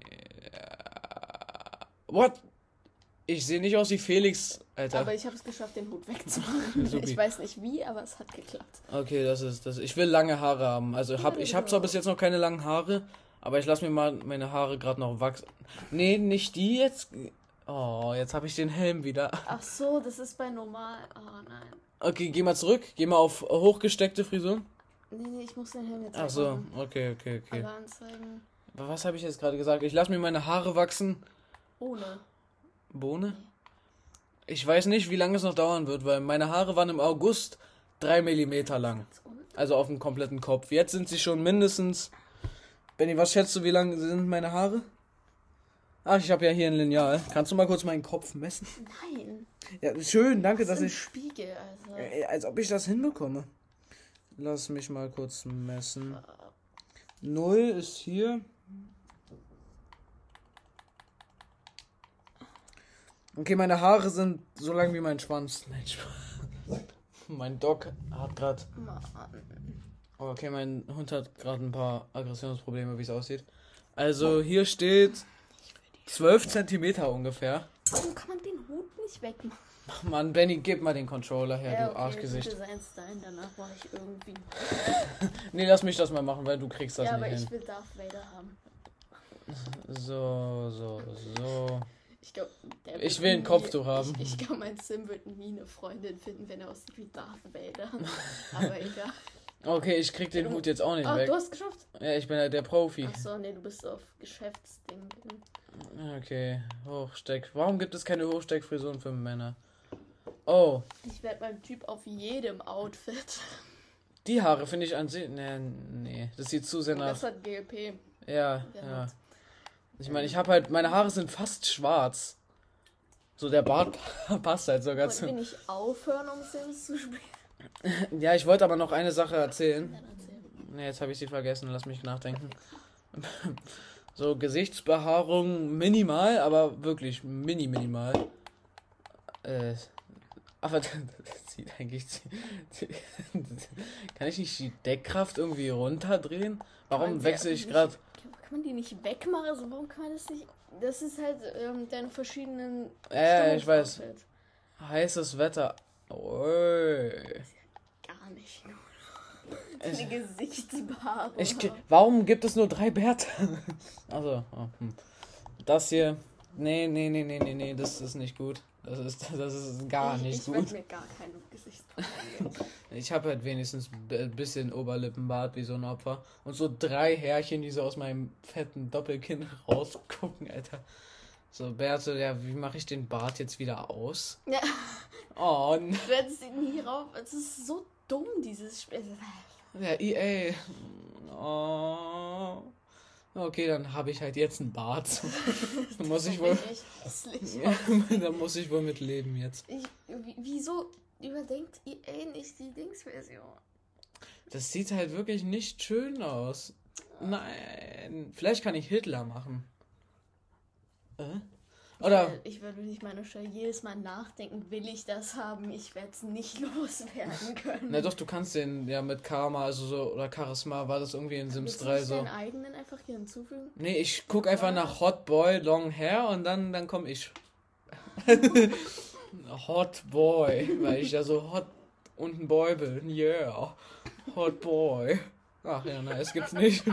What? Ich sehe nicht aus wie Felix, Alter. Aber ich habe es geschafft, den Hut wegzumachen. Supi. ich weiß nicht wie, aber es hat geklappt. Okay, das ist das. Ich will lange Haare haben. Also hab, ich habe zwar bis jetzt noch keine langen Haare, aber ich lasse mir mal meine Haare gerade noch wachsen. Nee, nicht die jetzt. Oh, jetzt habe ich den Helm wieder. Ach so, das ist bei normal. Oh nein. Okay, geh mal zurück. Geh mal auf hochgesteckte Frisuren. Nee, nee, ich muss den Helm jetzt Ach so, okay, okay, okay. Alle anzeigen. Aber Was habe ich jetzt gerade gesagt? Ich lasse mir meine Haare wachsen. Ohne. Bohne? Ich weiß nicht, wie lange es noch dauern wird, weil meine Haare waren im August drei Millimeter lang. Also auf dem kompletten Kopf. Jetzt sind sie schon mindestens. Benny, was schätzt du, wie lang sind meine Haare? Ach, ich habe ja hier ein Lineal. Kannst du mal kurz meinen Kopf messen? Nein. Ja, schön, danke, Das dass ist ein ich. Spiegel, also. Als ob ich das hinbekomme. Lass mich mal kurz messen. Null ist hier. Okay, meine Haare sind so lang wie mein Schwanz. Nein, Spaß. Mein Dog hat gerade. Okay, mein Hund hat gerade ein paar Aggressionsprobleme, wie es aussieht. Also hier steht 12 Zentimeter ungefähr. Warum kann man den Hut nicht wegmachen? Ach Mann, Benny, gib mal den Controller her, du Arschgesicht. Bitte sein Stein, danach mache ich irgendwie. Nee, lass mich das mal machen, weil du kriegst das ja, aber nicht ich hin. will Darth Vader haben. So, so, so. Ich glaube, Ich will ein Kopftuch haben. Ich, ich glaube, mein Sim wird nie eine Freundin finden, wenn er aussieht wie Darth Vader. aber egal. Okay, ich krieg den Hut jetzt auch nicht Ach, weg. du hast geschafft? Ja, ich bin ja der Profi. Achso, nee, du bist auf Geschäftsding. Okay, Hochsteck. Warum gibt es keine Hochsteckfrisuren für Männer? Oh, Ich werde beim Typ auf jedem Outfit. die Haare finde ich an sich. Nee, nee, das sieht zu sehr nach. Das hat GLP. Ja, Ja, ja. Ich meine, ich habe halt. Meine Haare sind fast schwarz. So, der Bart passt halt sogar Wollten wir zu. nicht aufhören, um Sims zu spielen? Ja, ich wollte aber noch eine Sache erzählen. Nee, jetzt habe ich sie vergessen. Lass mich nachdenken. So, Gesichtsbehaarung minimal, aber wirklich mini minimal. Äh, aber das sieht eigentlich. Kann ich nicht die Deckkraft irgendwie runterdrehen? Warum wechsle ich gerade? Kann man die nicht wegmachen? Also warum kann man das nicht... Das ist halt ähm, deine verschiedenen... Ja, ich weiß. Heißes Wetter. Oi. Gar nicht. Eine Gesichtsbehaarung. Ich, warum gibt es nur drei Bärte? Also, oh, hm. das hier. Nee, nee, nee, nee, nee, nee, das ist nicht gut. Das ist, das ist gar ich, nicht ich gut. werd mir gar keine Gesichtsbehaarung. Ich habe halt wenigstens ein bisschen Oberlippenbart wie so ein Opfer. Und so drei Härchen, die so aus meinem fetten Doppelkinn rausgucken, Alter. So, Bärte, ja, wie mache ich den Bart jetzt wieder aus? ja, Oh, n- du hättest ihn nie rauf... Es ist so dumm, dieses Spiel. ja, EA. Oh. Okay, dann habe ich halt jetzt einen Bart. dann muss ich wohl. Ja, dann muss ich wohl mit leben jetzt. Ich, wie- wieso überdenkt EA nicht die Dingsversion? Das sieht halt wirklich nicht schön aus. Nein. Vielleicht kann ich Hitler machen. Äh? Oder? Ich würde nicht meine Steuer jedes Mal nachdenken, will ich das haben? Ich werde es nicht loswerden können. Na doch, du kannst den ja mit Karma, also so, oder Charisma, war das irgendwie in Sims Willst du 3 nicht so. deinen eigenen einfach hier hinzufügen? Nee, ich guck einfach nach Hot Boy Long Hair und dann, dann komm ich. Hot Boy, weil ich ja so hot und ein Boy bin. Yeah. Hot Boy. Ach ja, na, es gibt's nicht.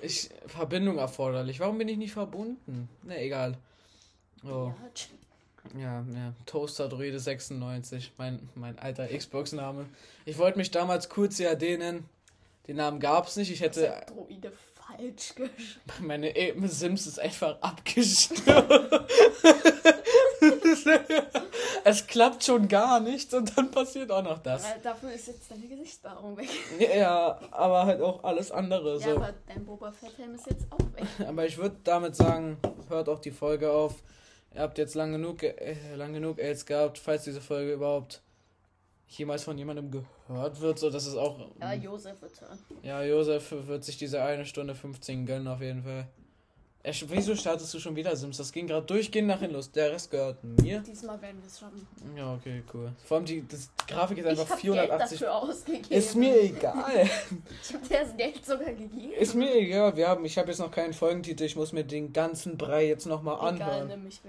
Ich, Verbindung erforderlich. Warum bin ich nicht verbunden? Na, egal. Oh, Ja, ja, ja. Toaster Druide 96, mein, mein alter Xbox-Name. Ich wollte mich damals QCAD nennen. Den Namen gab's nicht. Ich hätte hat Droide falsch geschrieben. meine Sims ist einfach abgestürzt. es klappt schon gar nicht und dann passiert auch noch das. Weil dafür ist jetzt deine Gesichtsbehaarung weg. Ja, aber halt auch alles andere Ja, so. aber dein Boba Fett-Helm ist jetzt auch weg. Aber ich würde damit sagen, hört auch die Folge auf. Ihr habt jetzt lang genug, äh, lang genug AIDS gehabt, falls diese Folge überhaupt jemals von jemandem gehört wird, so dass es auch. Ja, Josef wird hören. Ja, Josef wird sich diese eine Stunde 15 gönnen auf jeden Fall. Er, wieso startest du schon wieder Sims? Das ging gerade durchgehend nach hinten los. Der Rest gehört mir. Diesmal werden wir es schaffen. Ja, okay, cool. Vor allem die das Grafik ist Ich einfach Geld 480. dafür ausgegeben. Ist mir egal. Ich habe dir das Geld sogar gegeben. Ist mir egal. Wir haben, ich habe jetzt noch keinen Folgentitel. Ich muss mir den ganzen Brei jetzt nochmal Egal, anhören. will nicht.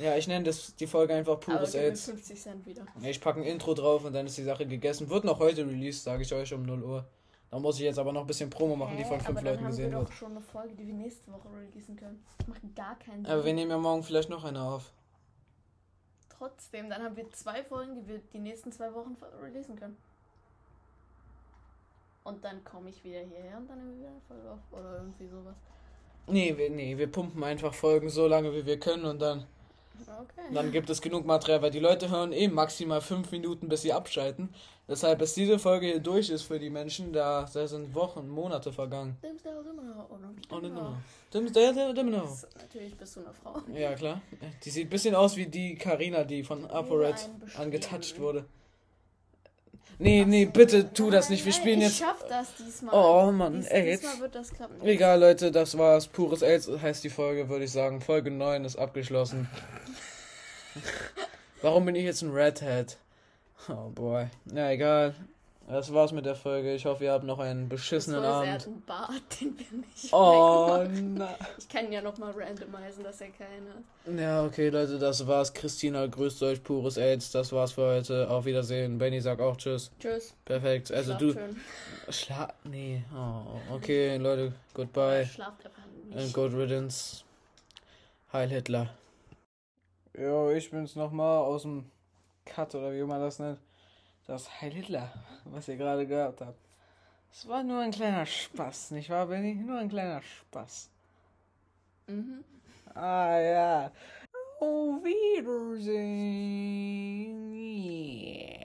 Ja, ich nenne das die Folge einfach pures AIDS. 50 Cent wieder. Ja, ich packe ein Intro drauf und dann ist die Sache gegessen. Wird noch heute released, sage ich euch um 0 Uhr. Da muss ich jetzt aber noch ein bisschen Promo machen, die Hä? von fünf Leuten haben gesehen wir wird. doch schon eine Folge, die wir nächste Woche releasen können. Das macht gar keinen Sinn. Aber wir nehmen ja morgen vielleicht noch eine auf. Trotzdem, dann haben wir zwei Folgen, die wir die nächsten zwei Wochen releasen können. Und dann komme ich wieder hierher und dann nehmen wir wieder eine Folge auf. Oder irgendwie sowas. Nee, wir, nee, wir pumpen einfach Folgen so lange wie wir können und dann, Okay. dann gibt es genug Material, weil die Leute hören eh maximal fünf Minuten, bis sie abschalten. Deshalb, bis diese Folge hier durch ist für die Menschen, da, da sind Wochen, Monate vergangen. Dimm's der auch immer noch, oder? Oh, nimm Ja. mal. Dim- dim- dim- dim- dim- Das- Natürlich bist du eine Frau. Ja, klar. Die sieht ein bisschen aus wie die Karina, die von ApoRed angetatscht wurde. Nee, nee, bitte tu das nicht. Wir Nein, spielen ich jetzt. schaff das diesmal. Oh Mann, Dies, ey, Diesmal wird das klappen. Egal, Leute, das war's. Pures AIDS heißt die Folge, würde ich sagen. Folge 9 ist abgeschlossen. Warum bin ich jetzt ein Redhead? Oh boy. Ja, egal. Das war's mit der Folge. Ich hoffe, ihr habt noch einen Das beschissenen Voice, er hat Abend. einen Bart, den wir nicht Oh, na. Ich kann ihn ja nochmal randomisieren, dass er keinen hat. Ja, okay, Leute, das war's. Christina grüßt euch. Pures AIDS. Das war's für heute. Auf Wiedersehen. Benny sagt auch Tschüss. Tschüss. Perfekt. Also Schlaft du. schön. Schla. Nee. Oh, okay, Leute. Goodbye. Schlaft einfach And nicht. good riddance. Heil Hitler. Jo, ich bin's nochmal aus dem Cut oder wie man das nennt. Das Heil Hitler, was ihr gerade gehört habt. Es war nur ein kleiner Spaß, nicht wahr, Benny? Nur ein kleiner Spaß. Mhm. Ah ja. Auf Wiedersehen. Yeah.